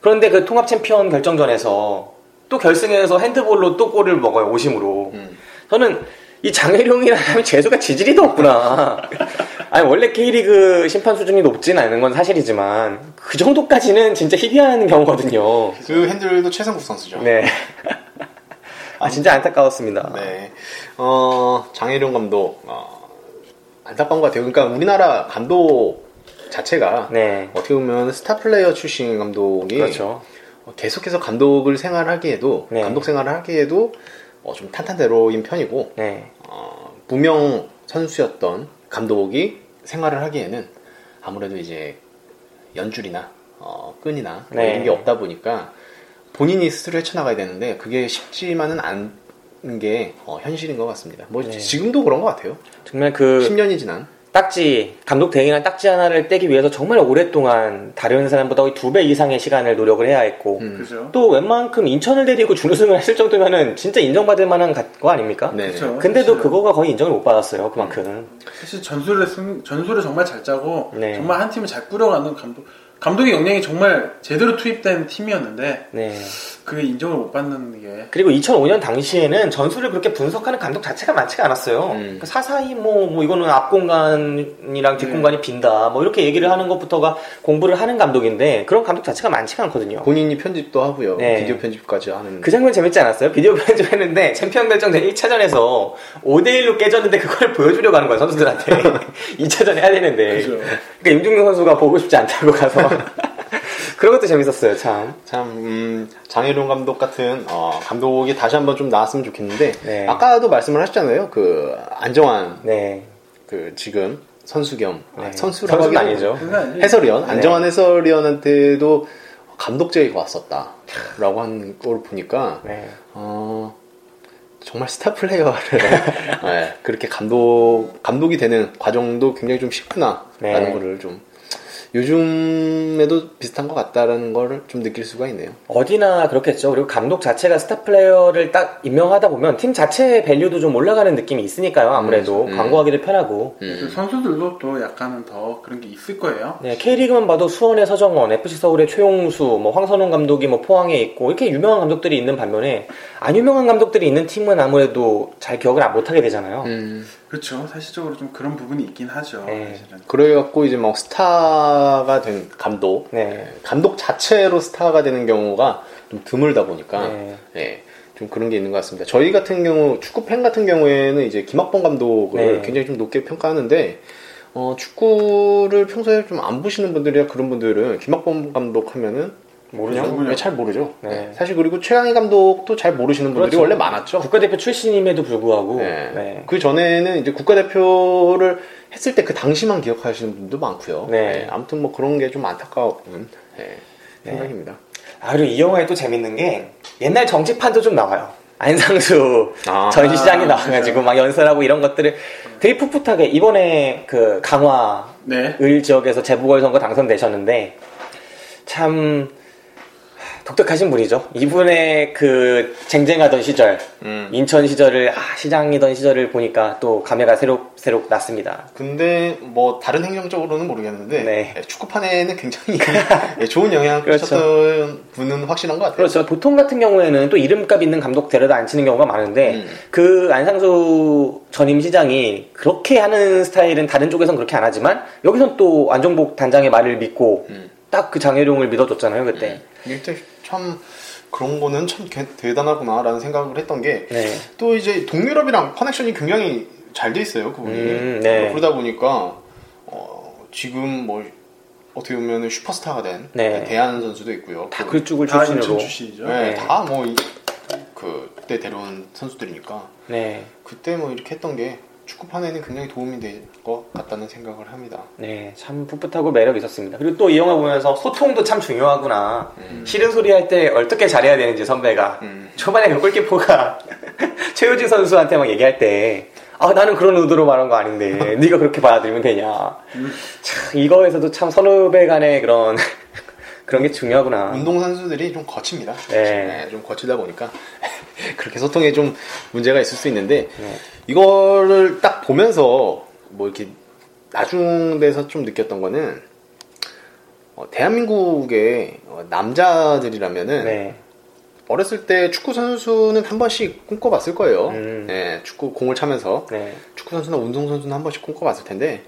그런데 그 통합 챔피언 결정전에서 또 결승에서 핸드볼로 또 골을 먹어요, 오심으로. 음. 저는 이 장혜룡이라는 사람이 재수가 지질이 더 없구나. 아니, 원래 K리그 심판 수준이 높진 않은 건 사실이지만, 그 정도까지는 진짜 희귀한 경우거든요. 그 핸들도 최성국 선수죠. 네. 아, 진짜 안타까웠습니다. 네. 어, 장혜룡 감독, 어, 안타까운 것 같아요. 그러니까 우리나라 감독 자체가 네. 어떻게 보면 스타 플레이어 출신 감독이 그렇죠. 어, 계속해서 감독을 생활하기에도 네. 감독 생활을 하기에도 어, 좀 탄탄대로인 편이고 네. 어, 무명 선수였던 감독이 생활을 하기에는 아무래도 이제 연줄이나 어, 끈이나 뭐 네. 이런 게 없다 보니까 본인이 스스로 헤쳐나가야 되는데 그게 쉽지만은 않은 게 어, 현실인 것 같습니다. 뭐 네. 지금도 그런 것 같아요. 정말 그 10년이 지난. 딱지, 감독 대행이나 딱지 하나를 떼기 위해서 정말 오랫동안 다른 사람보다 거의 두 배 이상의 시간을 노력을 해야 했고, 음. 그죠? 또 웬만큼 인천을 데리고 준우승을 했을 정도면은 진짜 인정받을 만한 가- 거 아닙니까? 네. 그쵸. 근데도 사실은. 그거가 거의 인정을 못 받았어요, 그만큼. 사실 전술을 승- 전술을 정말 잘 짜고 네. 정말 한 팀을 잘 꾸려가는 감독 감독의 역량이 정말 제대로 투입된 팀이었는데 네. 그게 인정을 못 받는 게 그리고 2005년 당시에는 전술을 그렇게 분석하는 감독 자체가 많지가 않았어요. 음. 그 사사히 뭐, 뭐 이거는 앞 공간이랑 뒷 공간이 빈다, 뭐 이렇게 얘기를 하는 것부터가 공부를 하는 감독인데 그런 감독 자체가 많지가 않거든요. 본인이 편집도 하고요. 네. 비디오 편집까지 하는. 그 장면 재밌지 않았어요? 비디오 편집했는데 챔피언 결정전 1차전에서 5대 1로 깨졌는데 그걸 보여주려고 하는 거야 선수들한테 2차전 해야 되는데 그죠. 그러니까 임중용 선수가 보고 싶지 않다고 가서 그런 것도 재밌었어요 참 참 음, 장혜룡 감독 같은 어, 감독이 다시 한번 좀 나왔으면 좋겠는데 네. 아까도 말씀을 하셨잖아요. 그 안정환 네. 그 지금 선수 겸 아, 네. 선수라고 선수는 아니죠. 해설위원 네. 안정환 해설위원한테도 감독 제의가 왔었다 라고 하는 걸 보니까 네. 어, 정말 스타 플레이어를 네, 그렇게 감독 감독이 되는 과정도 굉장히 좀 쉽구나라는 네. 거를 좀 요즘에도 비슷한 것 같다라는 거를 좀 느낄 수가 있네요. 어디나 그렇겠죠. 그리고 감독 자체가 스타 플레이어를 딱 임명하다 보면 팀 자체의 value도 좀 올라가는 느낌이 있으니까요. 아무래도 음, 음. 광고하기도 편하고. 음. 그 선수들도 또 약간은 더 그런 게 있을 거예요. 네, K리그만 봐도 수원의 서정원, FC 서울의 최용수, 뭐 황선홍 감독이 뭐 포항에 있고 이렇게 유명한 감독들이 있는 반면에 안 유명한 감독들이 있는 팀은 아무래도 잘 기억을 안 못하게 되잖아요. 음. 그렇죠. 사실적으로 좀 그런 부분이 있긴 하죠. 네. 사실은. 그래갖고 이제 막 스타가 된 감독, 네. 감독 자체로 스타가 되는 경우가 좀 드물다 보니까, 네. 예, 좀 그런 게 있는 것 같습니다. 저희 같은 경우 축구 팬 같은 경우에는 이제 김학범 감독을 네. 굉장히 좀 높게 평가하는데 어, 축구를 평소에 좀 안 보시는 분들이나 그런 분들은 김학범 감독 하면은 모르죠. 그냥 네, 잘 모르죠. 네. 네. 사실 그리고 최강희 감독도 잘 모르시는 분들이 그렇죠. 원래 많았죠. 국가대표 출신임에도 불구하고 네. 네. 그 전에는 이제 국가대표를 했을 때 그 당시만 기억하시는 분도 많고요. 네. 아무튼 뭐 그런 게 좀 안타까운 네, 생각입니다. 아 그리고 이 영화에 또 재밌는 게 옛날 정치판도 좀 나와요. 안상수 아. 전시장에 나와가지고 막 연설하고 이런 것들을 되게 풋풋하게 이번에 그 강화 네. 을 지역에서 재보궐선거 당선되셨는데 참 독특하신 분이죠. 이분의 그 쟁쟁하던 시절, 음. 인천 시절을 아, 시장이던 시절을 보니까 또 감회가 새록 새록 났습니다. 근데 뭐 다른 행정적으로는 모르겠는데 네. 예, 축구판에는 굉장히 예, 좋은 영향을 그렇죠. 끼쳤던 분은 확실한 것 같아요. 그렇죠. 보통 같은 경우에는 또 이름값 있는 감독 데려다 앉히는 경우가 많은데 음. 그 안상수 전임 시장이 그렇게 하는 스타일은 다른 쪽에선 그렇게 안 하지만 여기선 또 안종복 단장의 말을 믿고 음. 딱 그 장혜룡을 믿어줬잖아요 그때. 일단 참 그런 거는 참 개- 대단하구나라는 생각을 했던 게또 네. 이제 동유럽이랑 커넥션이 굉장히 잘 돼 있어요 그분이 음, 네. 그러다 보니까 어, 지금 뭐 어떻게 보면 슈퍼스타가 된 네. 대한 선수도 있고요. 다 그- 그쪽을 다 출신으로. 출신이죠. 네, 네. 다뭐 그때 데려온 선수들이니까 네. 그때 뭐 이렇게 했던 게 축구판에는 굉장히 도움이 될 것 같다는 생각을 합니다. 네, 참 풋풋하고 매력 있었습니다. 그리고 또 이 영화 보면서 소통도 참 중요하구나. 음. 싫은 소리 할 때 어떻게 잘해야 되는지 선배가 음. 초반에 그 골키퍼가 최우진 선수한테 막 얘기할 때 아, 나는 그런 의도로 말한 거 아닌데 네가 그렇게 받아들이면 되냐. 참 이거에서도 참 선후배 간의 그런 그런 게 중요하구나. 운동 선수들이 좀 거칩니다. 아. 네. 좀 거치다 보니까 그렇게 소통에 좀 문제가 있을 수 있는데 네. 이거를 딱 보면서 뭐 이렇게 나중 돼서 좀 느꼈던 거는 어, 대한민국의 어, 남자들이라면은 네. 어렸을 때 축구 선수는 한 번씩 꿈꿔봤을 거예요. 음. 네, 축구 공을 차면서 네. 축구 선수나 운동 선수는 한 번씩 꿈꿔봤을 텐데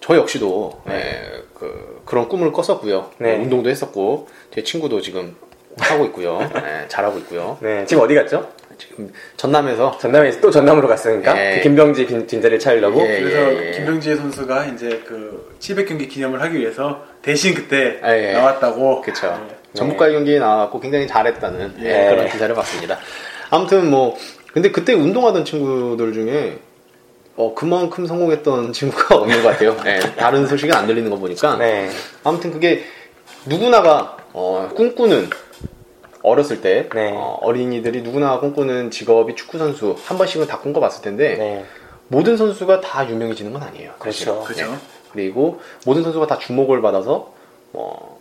저 역시도 예, 그, 그런 꿈을 꿨었고요. 네. 운동도 했었고 제 친구도 지금 하고 있고요. 예, 잘하고 있고요. 네. 지금 어디 갔죠? 지금 전남에서 전남에 또 전남으로 갔으니까 예. 그 김병지 빈, 빈자리를 차리려고. 예. 그래서 예. 김병지 선수가 이제 그 700경기 기념을 하기 위해서 대신 그때 아, 예. 나왔다고. 그쵸. 네. 전북과의 경기에 나왔고 굉장히 잘했다는 예, 예. 그런 기사를 봤습니다. 아무튼 뭐 근데 그때 운동하던 친구들 중에 어, 그만큼 성공했던 친구가 없는 것 같아요. 예, 다른 소식은 안 들리는 거 보니까 네. 아무튼 그게 누구나가 어, 꿈꾸는 어렸을 때 네. 어, 린이들이 누구나 꿈꾸는 직업이 축구 선수 한 번씩은 다 꿈꿔봤을 텐데 네. 모든 선수가 다 유명해지는 건 아니에요. 그렇죠. 그죠. 네. 그리고 모든 선수가 다 주목을 받아서 뭐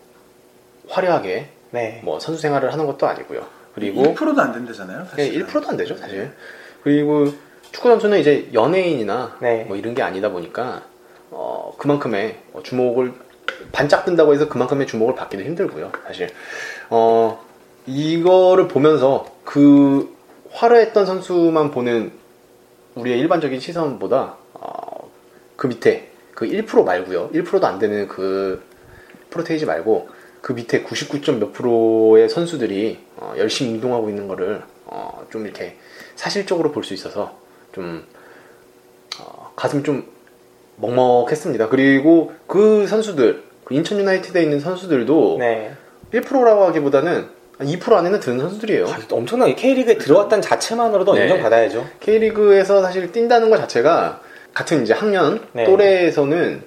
화려하게 네. 뭐 선수 생활을 하는 것도 아니고요. 그리고 1%도 안 된다잖아요. 예, 사실. 1%도 안 되죠, 사실. 그리고 축구 선수는 이제 연예인이나 네. 뭐 이런 게 아니다 보니까 어, 그만큼의 어, 주목을 반짝 뜬다고 해서 그만큼의 주목을 받기도 힘들고요, 사실. 어, 이거를 보면서 그 화려했던 선수만 보는 우리의 일반적인 시선보다 어, 그 밑에 그 1% 말고요. 1%도 안 되는 그 프로테이지 말고 그 밑에 99. 몇 프로의 선수들이 어, 열심히 운동하고 있는 거를 어, 좀 이렇게 사실적으로 볼 수 있어서 좀 어, 가슴이 좀 먹먹했습니다. 그리고 그 선수들 그 인천 유나이티드에 있는 선수들도 네. 1%라고 하기보다는 2% 안에는 드는 선수들이에요. 아, 엄청나게 K리그에 들어왔다는 자체만으로도 네. 인정받아야죠. K리그에서 사실 뛴다는 것 자체가 같은 이제 학년 네. 또래에서는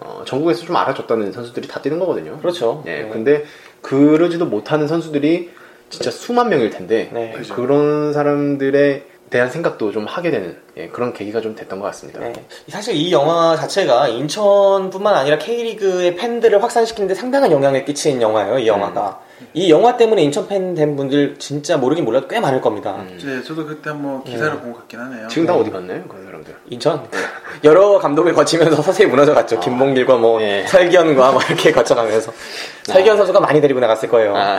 어, 전국에서 좀 알아줬다는 선수들이 다 뛰는 거거든요. 그렇죠. 예, 네. 근데 그러지도 못하는 선수들이 진짜 수만 명일 텐데 네. 그런 사람들에 대한 생각도 좀 하게 되는 예, 그런 계기가 좀 됐던 것 같습니다. 네. 사실 이 영화 자체가 인천뿐만 아니라 K리그의 팬들을 확산시키는데 상당한 영향을 끼친 영화예요, 이 영화가. 이 영화 때문에 인천 팬 된 분들 진짜 모르긴 몰라도 꽤 많을 겁니다. 음. 이제 저도 그때 한번 기사를 본 것 같긴 하네요. 지금 다 어디 갔나요, 그런 사람들? 인천 여러 감독을 거치면서 서서히 무너져 갔죠. 김봉길과 뭐 예. 설기현과 뭐 이렇게 거쳐가면서 설기현 선수가 많이 데리고 나갔을 거예요. 아,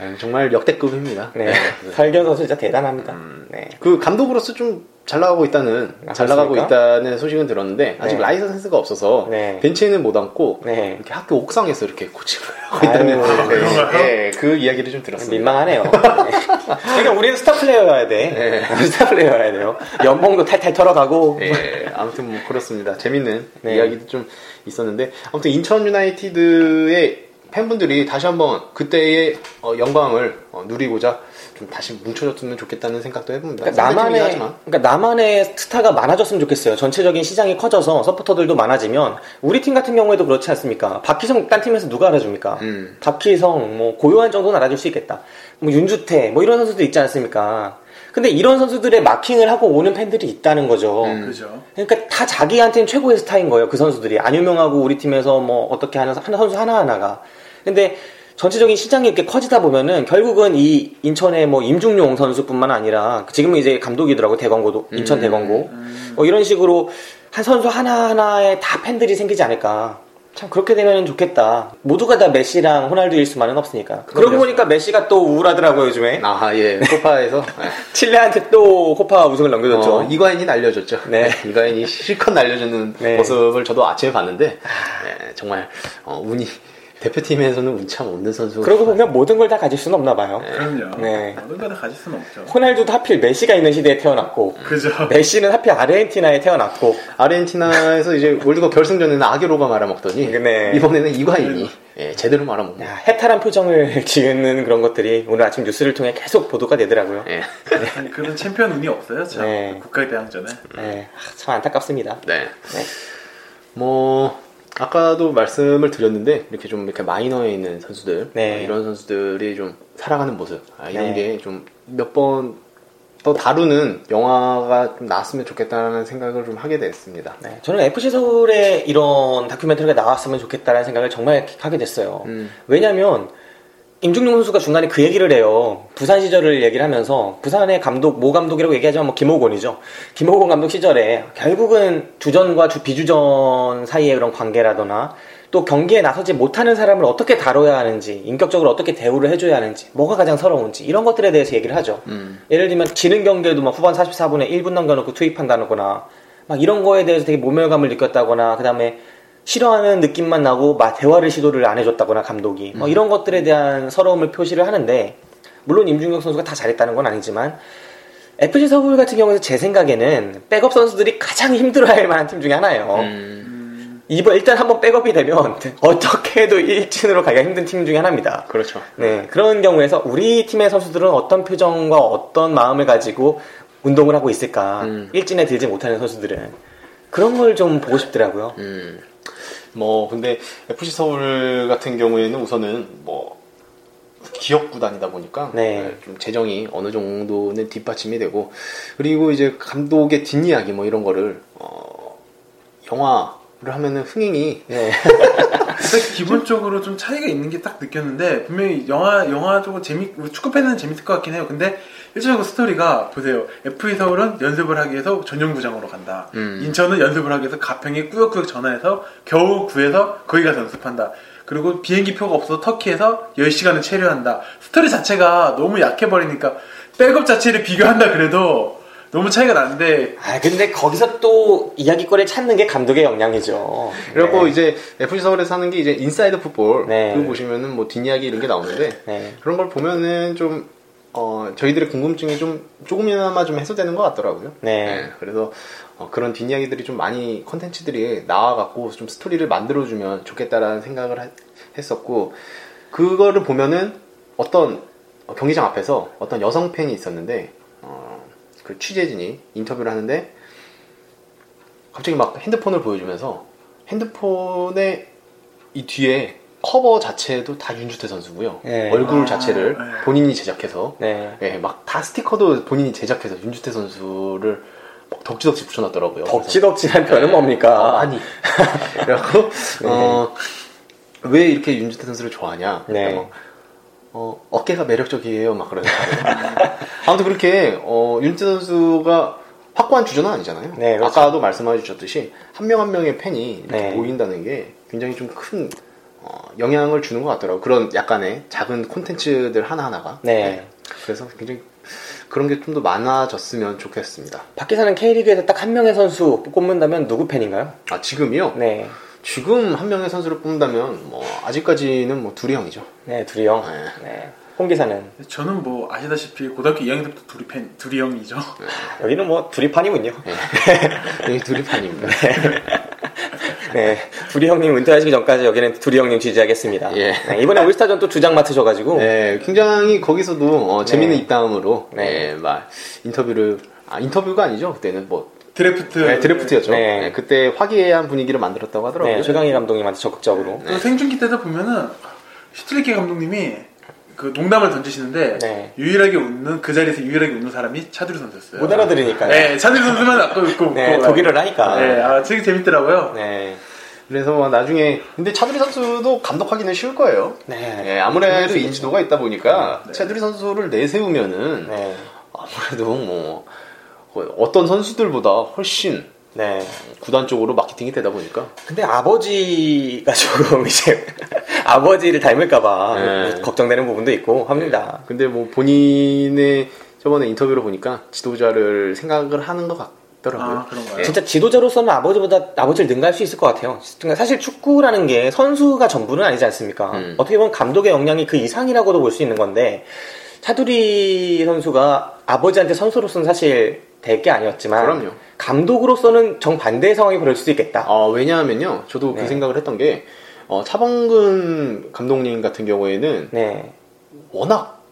네, 정말 역대급입니다. 네. 설경 선수 진짜 대단합니다. 음. 네. 그 감독으로서 좀 잘 나가고 있다는 아, 잘 나가고? 있다는 소식은 들었는데 아직 네. 라이선스가 없어서 네. 벤치에는 못 앉고 네. 이렇게 학교 옥상에서 이렇게 코칭을 하고 있다는 아유, 네? 네, 그 이야기를 좀 들었습니다. 민망하네요. 네. 그러니까 우리는 스타 플레이어여야 돼. 스타 플레이어여야 돼요. 연봉도 탈탈 털어가고. 예, 아무튼 뭐 그렇습니다. 재밌는 네. 이야기도 좀 있었는데 아무튼 인천 유나이티드의 팬분들이 다시 한번 그때의 어, 영광을 어, 누리고자 좀 다시 뭉쳐졌으면 좋겠다는 생각도 해봅니다. 그러니까 나만의. 그러니까 나만의 스타가 많아졌으면 좋겠어요. 전체적인 시장이 커져서 서포터들도 많아지면 우리 팀 같은 경우에도 그렇지 않습니까? 박희성 딴 팀에서 누가 알아줍니까? 음. 박희성 뭐 고요한 정도는 알아줄 수 있겠다. 뭐 윤주태 뭐 이런 선수도 있지 않습니까? 근데 이런 선수들의 마킹을 하고 오는 팬들이 있다는 거죠. 음. 그죠. 그러니까 다 자기한테는 최고의 스타인 거예요. 그 선수들이 안 유명하고 우리 팀에서 뭐 어떻게 하는 한 선수 하나 하나가. 근데 전체적인 시장이 이렇게 커지다 보면은 결국은 이 인천의 뭐 임중용 선수뿐만 아니라 지금은 이제 감독이더라고 대광고도 인천 음. 대광고 뭐 이런 식으로 한 선수 하나 하나에 다 팬들이 생기지 않을까. 참 그렇게 되면 좋겠다. 모두가 다 메시랑 호날두일 수만은 없으니까. 그러고 보니까 메시가 또 우울하더라고요 요즘에. 아, 예. 코파에서 예. 칠레한테 또 코파 우승을 넘겨줬죠. 어, 이과인이 날려줬죠. 네. 이과인이 실컷 날려주는 네. 모습을 저도 아침에 봤는데 예, 정말 어, 운이 대표팀에서는 운참 없는 선수. 그러고 보면 모든 걸 다 가질 수는 없나 봐요. 그럼요. 네. 모든 거다 가질 수는 없죠. 호날두도 하필 메시가 있는 시대에 태어났고 그죠. 메시는 하필 아르헨티나에 태어났고 아르헨티나에서 이제 월드컵 결승전에는 아게로가 말아먹더니 네. 이번에는 이과인이 예, 제대로 말아먹는. 야, 해탈한 표정을 지으는 그런 것들이 오늘 아침 뉴스를 통해 계속 보도가 되더라고요. 예. 아니, 그런 챔피언 운이 없어요. 참. 네. 국가대항전에. 네, 아, 참 안타깝습니다. 네. 네. 뭐 아까도 말씀을 드렸는데 이렇게 좀 이렇게 마이너에 있는 선수들 네. 어, 이런 선수들이 좀 살아가는 모습 아, 이런 네. 게좀 몇 번 더 다루는 영화가 좀 나왔으면 좋겠다는 생각을 좀 하게 됐습니다. 네, 저는 FC 서울에 이런 다큐멘터리가 나왔으면 좋겠다는 생각을 정말 하게 됐어요. 음. 왜냐면 임중용 선수가 중간에 그 얘기를 해요. 부산 시절을 얘기를 하면서 부산의 감독 모 감독이라고 얘기하지만 뭐 김호곤이죠. 김호곤 감독 시절에 결국은 주전과 주 비주전 사이의 그런 관계라거나 또 경기에 나서지 못하는 사람을 어떻게 다뤄야 하는지 인격적으로 어떻게 대우를 해줘야 하는지 뭐가 가장 서러운지 이런 것들에 대해서 얘기를 하죠. 음. 예를 들면 지는 경기에도 막 후반 44분에 1분 남겨놓고 투입한다거나 막 이런 거에 대해서 되게 모멸감을 느꼈다거나 그 다음에 싫어하는 느낌만 나고 막 대화를 시도를 안 해줬다거나 감독이 뭐 이런 것들에 대한 서러움을 표시를 하는데 물론 임준혁 선수가 다 잘했다는 건 아니지만 FC 서울 같은 경우에서 제 생각에는 백업 선수들이 가장 힘들어할 만한 팀 중에 하나예요. 음. 이번 일단 한번 백업이 되면 어떻게 해도 1진으로 가기가 힘든 팀 중에 하나입니다. 그렇죠. 네, 그런 경우에서 우리 팀의 선수들은 어떤 표정과 어떤 마음을 가지고 운동을 하고 있을까? 음. 일진에 들지 못하는 선수들은 그런 걸 좀 보고 싶더라고요. 음. 뭐 근데 FC 서울 같은 경우에는 우선은 뭐 기업 구단이다 보니까 네. 좀 재정이 어느 정도는 뒷받침이 되고 그리고 이제 감독의 뒷이야기 뭐 이런 거를 어, 영화를 하면은 흥행이 네, 근데 기본적으로 좀 차이가 있는 게 딱 느꼈는데 분명히 영화 영화 쪽은 재미 축구 팬은 재밌을 것 같긴 해요. 근데 일차적으로 스토리가 보세요. FC 서울은 연습을 하기 위해서 전용구장으로 간다. 음. 인천은 연습을 하기 위해서 가평에 꾸역꾸역 전화해서 겨우 구해서 거기 가서 연습한다. 그리고 비행기 표가 없어서 터키에서 10시간을 체류한다. 스토리 자체가 너무 약해버리니까 백업 자체를 비교한다 그래도 너무 차이가 나는데 아 근데 거기서 또 이야기거리를 찾는 게 감독의 역량이죠. 그리고 네. 이제 FC 서울에서 하는 게 이제 인사이드 풋볼 네. 그거 보시면은 뭐 뒷이야기 이런 게 나오는데 네. 그런 걸 보면은 좀 어, 저희들의 궁금증이 좀 조금이나마 좀 해소되는 것 같더라고요. 네. 그래서 어, 그런 뒷이야기들이 좀 많이 컨텐츠들이 나와갖고 좀 스토리를 만들어주면 좋겠다라는 생각을 하- 했었고 그거를 보면은 어떤 어, 경기장 앞에서 어떤 여성 팬이 있었는데 어, 그 취재진이 인터뷰를 하는데 갑자기 막 핸드폰을 보여주면서 핸드폰의 이 뒤에 커버 자체도 다 윤주태 선수고요. 네. 얼굴 아, 자체를 네. 본인이 제작해서 네. 예, 막다 스티커도 본인이 제작해서 윤주태 선수를 막 덕지덕지 붙여놨더라고요. 덕지덕지한 표현은 뭡니까? 아, 아니. 그래갖고, 어, 왜 이렇게 윤주태 선수를 좋아하냐. 네. 뭐, 어, 어깨가 매력적이에요. 막 그러는. 아무튼 그렇게, 어, 윤주태 선수가 확고한 주전은 아니잖아요. 네, 그렇죠. 아까도 말씀해 주셨듯이, 한 명한 명의 팬이 이렇게 네. 모인다는 게 굉장히 좀 큰, 어, 영향을 주는 것 같더라고. 그런 약간의 작은 콘텐츠들 하나하나가. 네. 그래서 굉장히 그런 게 좀 더 많아졌으면 좋겠습니다. 밖에서는 K리그에서 딱 한 명의 선수 꼽는다면 누구 팬인가요? 아, 지금이요? 네. 지금 한 명의 선수를 뽑는다면 뭐 아직까지는 뭐 둘이 형이죠. 네, 둘이 형. 네. 네. 홍 기사는 저는 뭐 아시다시피 고등학교 2학년 때부터 둘이 팬, 둘이 형이죠. 여기는 뭐 둘이 판이군요. 여기 둘이 판입니다. 네, 둘이 형님 은퇴하시기 전까지 여기는 둘이 형님 지지하겠습니다. 예. 네, 이번에 올스타전 또 주장 맡으셔가지고 네, 굉장히 거기서도 어, 재밌는 입담으로 네. 네, 막 인터뷰를 아 인터뷰가 아니죠. 그때는 뭐 드래프트. 네, 드래프트였죠. 네. 네, 그때 화기애애한 분위기를 만들었다고 하더라고요. 네, 최강희 감독님한테 적극적으로. 그 생중계 때도 보면은 슈틸리케 감독님이 그 농담을 던지시는데 네. 유일하게 웃는 그 자리에서 유일하게 웃는 사람이 차두리 선수였어요. 못 알아들으니까요. 네, 차두리 선수만 아까 웃고 네, 웃고 독일을 하니까. 네, 아, 되게 재밌더라고요. 네. 그래서 나중에 근데 차두리 선수도 감독하기는 쉬울 거예요. 네. 네, 아무래도 인지도가 있다 보니까 네. 차두리 선수를 내세우면은 네. 아무래도 뭐 어떤 선수들보다 훨씬 네. 구단 쪽으로 마케팅이 되다 보니까 근데 아버지가 조금 이제 아버지를 닮을까봐 네. 걱정되는 부분도 있고 합니다. 근데 뭐 본인의 저번에 인터뷰를 보니까 지도자를 생각을 하는 것 같더라고요. 아, 그런가요? 네. 진짜 지도자로서는 아버지보다 아버지를 능가할 수 있을 것 같아요. 그러니까 사실 축구라는 게 선수가 전부는 아니지 않습니까? 음. 어떻게 보면 감독의 역량이 그 이상이라고도 볼 수 있는 건데 차두리 선수가 아버지한테 선수로서는 사실 될 게 아니었지만 그럼요. 감독으로서는 정반대의 상황이 벌어질 수 있겠다. 아, 왜냐하면요, 저도 네. 그 생각을 했던 게 어, 차범근 감독님 같은 경우에는 네. 워낙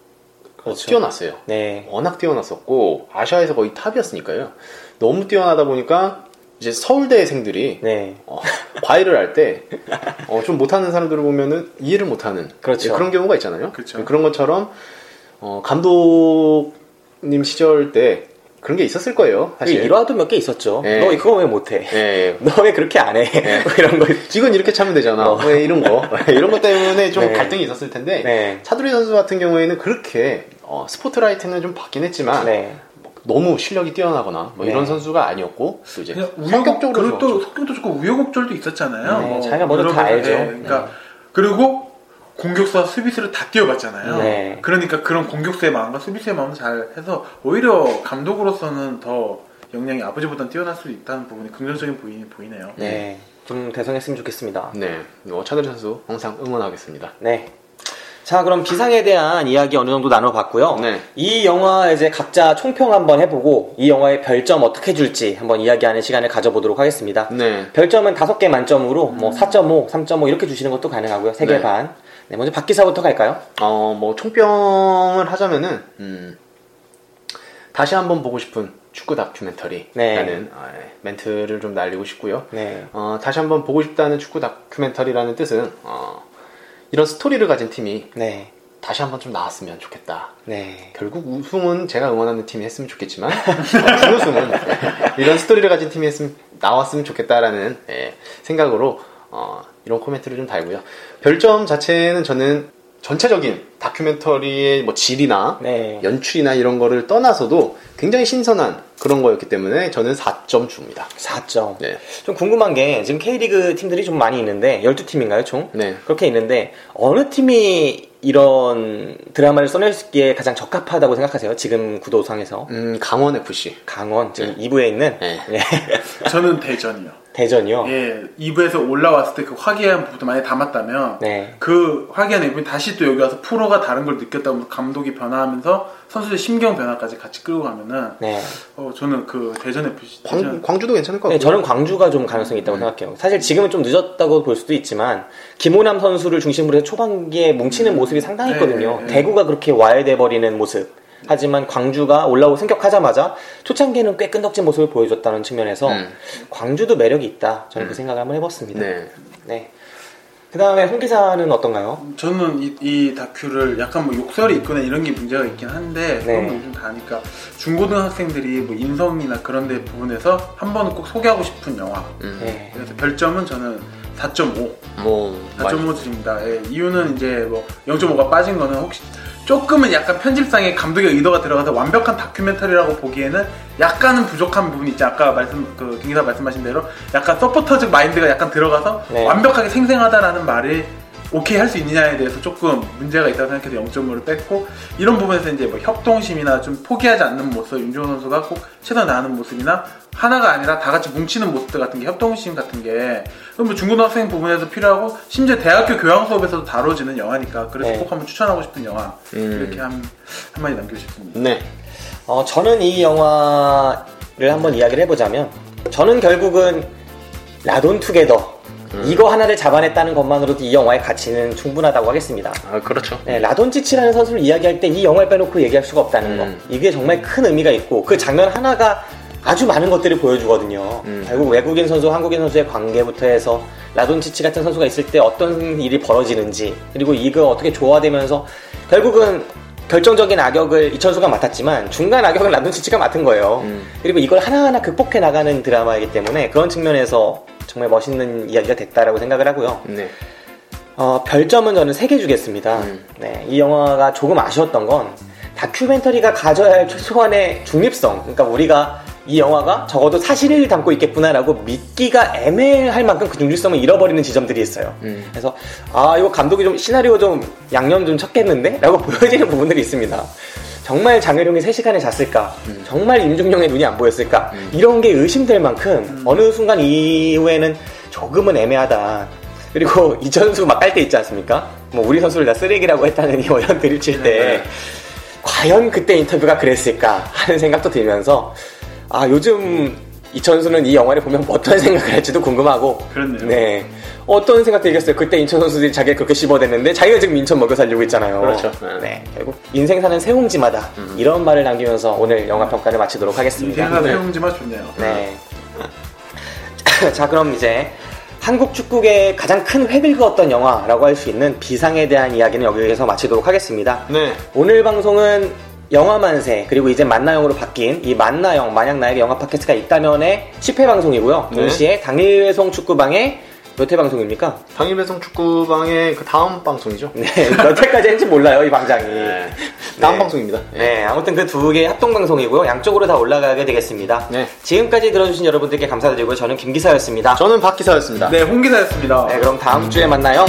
그렇죠. 뛰어났어요. 네. 워낙 뛰어났었고 아시아에서 거의 탑이었으니까요. 너무 뛰어나다 보니까 이제 서울대생들이 네. 어, 과외를 할때 어, 좀 못하는 사람들을 보면은 이해를 못하는 그렇죠. 그런 경우가 있잖아요. 그렇죠. 런 것처럼 어, 감독님 시절 때 그런 게 있었을 거예요. 사실. 일화도 몇 개 있었죠. 네. 너 그거 왜 못해? 예, 너왜 그렇게 안 해? 뭐 이런 거. 지금 이렇게 차면 되잖아. 어. 왜 이런 거 이런 것 때문에 좀 네. 갈등이 있었을 텐데 네. 차두리 선수 같은 경우에는 그렇게 어, 스포트라이트는 좀 받긴 했지만 네. 너무 실력이 뛰어나거나 뭐 네. 이런 선수가 아니었고 또 이제 그냥 우여곡 성격적으로 그리고 또. 성격도 좋고 우여곡절도 있었잖아요. 네, 뭐 자기가 먼저 다 알죠. 네, 그러니까 그리고 공격수와 수비수를 다 뛰어봤잖아요. 네. 그러니까 그런 공격수의 마음과 수비수의 마음을 잘 해서 오히려 감독으로서는 더 역량이 아버지보다는 뛰어날 수 있다는 부분이 긍정적인 보이, 보이네요. 네. 좀 대성했으면 좋겠습니다. 네, 뭐 차두리 선수 항상 응원하겠습니다. 네. 자, 그럼 비상에 대한 이야기 어느 정도 나눠봤고요. 네. 이 영화 이제 각자 총평 한번 해보고 이 영화의 별점 어떻게 줄지 한번 이야기하는 시간을 가져보도록 하겠습니다. 네, 별점은 다섯 개 만점으로 뭐 4.5, 3.5 이렇게 주시는 것도 가능하고요. 세개 네. 반. 네, 먼저 박 기사부터 갈까요? 어, 뭐 총평을 하자면은 음, 다시 한번 보고 싶은 축구 다큐멘터리라는 네. 아, 멘트를 좀 날리고 싶고요. 네. 어, 다시 한번 보고 싶다는 축구 다큐멘터리라는 뜻은 어, 이런 스토리를 가진 팀이 네. 다시 한번 좀 나왔으면 좋겠다. 네. 결국 우승은 제가 응원하는 팀이 했으면 좋겠지만 어, 준우승은 이런 스토리를 가진 팀이 했으면 나왔으면 좋겠다라는 예, 생각으로 어, 이런 코멘트를 좀 달고요. 별점 자체는 저는 전체적인 다큐멘터리의 뭐 질이나 네. 연출이나 이런 거를 떠나서도 굉장히 신선한 그런 거였기 때문에 저는 4점 줍니다. 4점. 네. 좀 궁금한 게 지금 K리그 팀들이 좀 많이 있는데 12팀인가요, 총? 네. 그렇게 있는데 어느 팀이 이런 드라마를 써낼기에 가장 적합하다고 생각하세요? 지금 구도상에서 음, 강원 FC. 강원 지금 2부에 있는 네. 예. 저는 대전이요. 대전이요. 예, 2부에서 올라왔을 때 그 화기애애한 부분도 많이 담았다면 네. 그 화기애애한 부분이 다시 또 여기 와서 프로가 다른 걸 느꼈다고 감독이 변화하면서 선수의 심경 변화까지 같이 끌고 가면은 네. 어, 저는 그 대전 FC 광, 대전 광 주도 괜찮을 것 네, 같고요. 저는 광주가 좀 가능성이 있다고 생각해요. 사실 지금은 좀 늦었다고 볼 수도 있지만 김호남 선수를 중심으로 해서 초반기에 뭉치는 모습이 상당했거든요. 네, 네. 대구가 그렇게 와해돼 버리는 모습. 하지만 광주가 올라오고 승격하자마자 초창기에는 꽤 끈덕진 모습을 보여줬다는 측면에서 음. 광주도 매력이 있다. 저는 그 생각을 한번 해봤습니다. 네. 네. 그 다음에 홍 기사는 어떤가요? 저는 이, 이 다큐를 약간 뭐 욕설이 있거나 이런 게 문제가 있긴 한데 네. 뭐 요즘 다니까 중고등학생들이 뭐 인성이나 그런 데 부분에서 한 번은 꼭 소개하고 싶은 영화 음, 네. 그래서 별점은 저는 4.5 뭐 4.5 드립니다 예, 이유는 이제 뭐 0.5가 빠진 거는 혹시 조금은 약간 편집상의 감독의 의도가 들어가서 완벽한 다큐멘터리라고 보기에는 약간은 부족한 부분이 있지 아까 말씀 그 김기사 말씀하신 대로 약간 서포터즈 마인드가 약간 들어가서 네. 완벽하게 생생하다라는 말이 오케이 할 수 있느냐에 대해서 조금 문제가 있다고 생각해서 0.5를 뺐고 이런 부분에서 이제 뭐 협동심이나 좀 포기하지 않는 모습 윤종호 선수가 꼭 최선 다하는 모습이나 하나가 아니라 다 같이 뭉치는 모습들 같은 게 협동심 같은 게 뭐 중고등학생 부분에서 필요하고 심지어 대학교 교양 수업에서도 다뤄지는 영화니까 그래서 네. 꼭 한번 추천하고 싶은 영화 음. 이렇게 한 한마디 남기고 싶습니다. 네. 어, 저는 이 영화를 한번 이야기를 해보자면, 저는 결국은 라돈 투게더, 이거 하나를 잡아냈다는 것만으로도 이 영화의 가치는 충분하다고 하겠습니다. 아, 그렇죠. 네, 라돈치치라는 선수를 이야기할 때 이 영화를 빼놓고 얘기할 수가 없다는 거. 음. 이게 정말 큰 의미가 있고, 그 장면 하나가 아주 많은 것들을 보여주거든요. 음. 결국 외국인 선수, 한국인 선수의 관계부터 해서 라돈치치 같은 선수가 있을 때 어떤 일이 벌어지는지, 그리고 이거 어떻게 조화되면서 결국은 결정적인 악역을 이천수가 맡았지만 중간 악역은 라돈치치가 맡은 거예요. 음. 그리고 이걸 하나하나 극복해 나가는 드라마이기 때문에 그런 측면에서 정말 멋있는 이야기가 됐다라고 생각을 하고요. 네. 어, 별점은 저는 3개 주겠습니다. 음. 네, 이 영화가 조금 아쉬웠던 건 다큐멘터리가 가져야 할 최소한의 중립성. 그러니까 우리가 이 영화가 적어도 사실을 담고 있겠구나라고 믿기가 애매할 만큼 그 중립성을 잃어버리는 지점들이 있어요. 음. 그래서 아 이거 감독이 좀 시나리오 좀 양념 좀 쳤겠는데? 라고 보여지는 부분들이 있습니다. 정말 장혜룡이 3시간을 잤을까? 정말 임중룡의 눈이 안 보였을까? 이런 게 의심될 만큼 어느 순간 이후에는 조금은 애매하다. 그리고 이천수 막 깔 때 있지 않습니까? 뭐 우리 선수를 다 쓰레기라고 했다는 이 어연 드립 칠때 네. 과연 그때 인터뷰가 그랬을까 하는 생각도 들면서 아 요즘 이천수는 이 영화를 보면 어떤 생각을 할지도 궁금하고 그렇네요. 네 어떤 생각 들겠어요 그때 인천 선수들이 자기가 그렇게 씹어댔는데 자기가 지금 인천 먹여 살리고 있잖아요 그렇죠. 네 결국 인생 사는 세옹지마다 이런 말을 남기면서 오늘 영화 평가를 마치도록 하겠습니다 인생사 네. 세용지만 좋네요. 네. 자, 그럼 이제 한국 축구의 가장 큰 획을 그었던 영화라고 할 수 있는 비상에 대한 이야기는 여기에서 마치도록 하겠습니다. 네. 오늘 방송은 영화만세 그리고 이제 만나영으로 바뀐 이 만나영 만약 나에게 영화 팟캐스트가 있다면의 10회 방송이고요. 네. 동시에 당일 회송 축구방의 몇 회 방송입니까? 당일배송 축구방의 그 다음 방송이죠. 네, 몇 회까지 했는지 몰라요, 이 방장이. 네. 다음 네. 방송입니다. 네, 아무튼 그 두 개의 합동 방송이고요. 양쪽으로 다 올라가게 되겠습니다. 네. 지금까지 들어주신 여러분들께 감사드리고요. 저는 김기사였습니다. 저는 박기사였습니다. 네, 홍기사였습니다. 네, 그럼 다음 주에 만나요.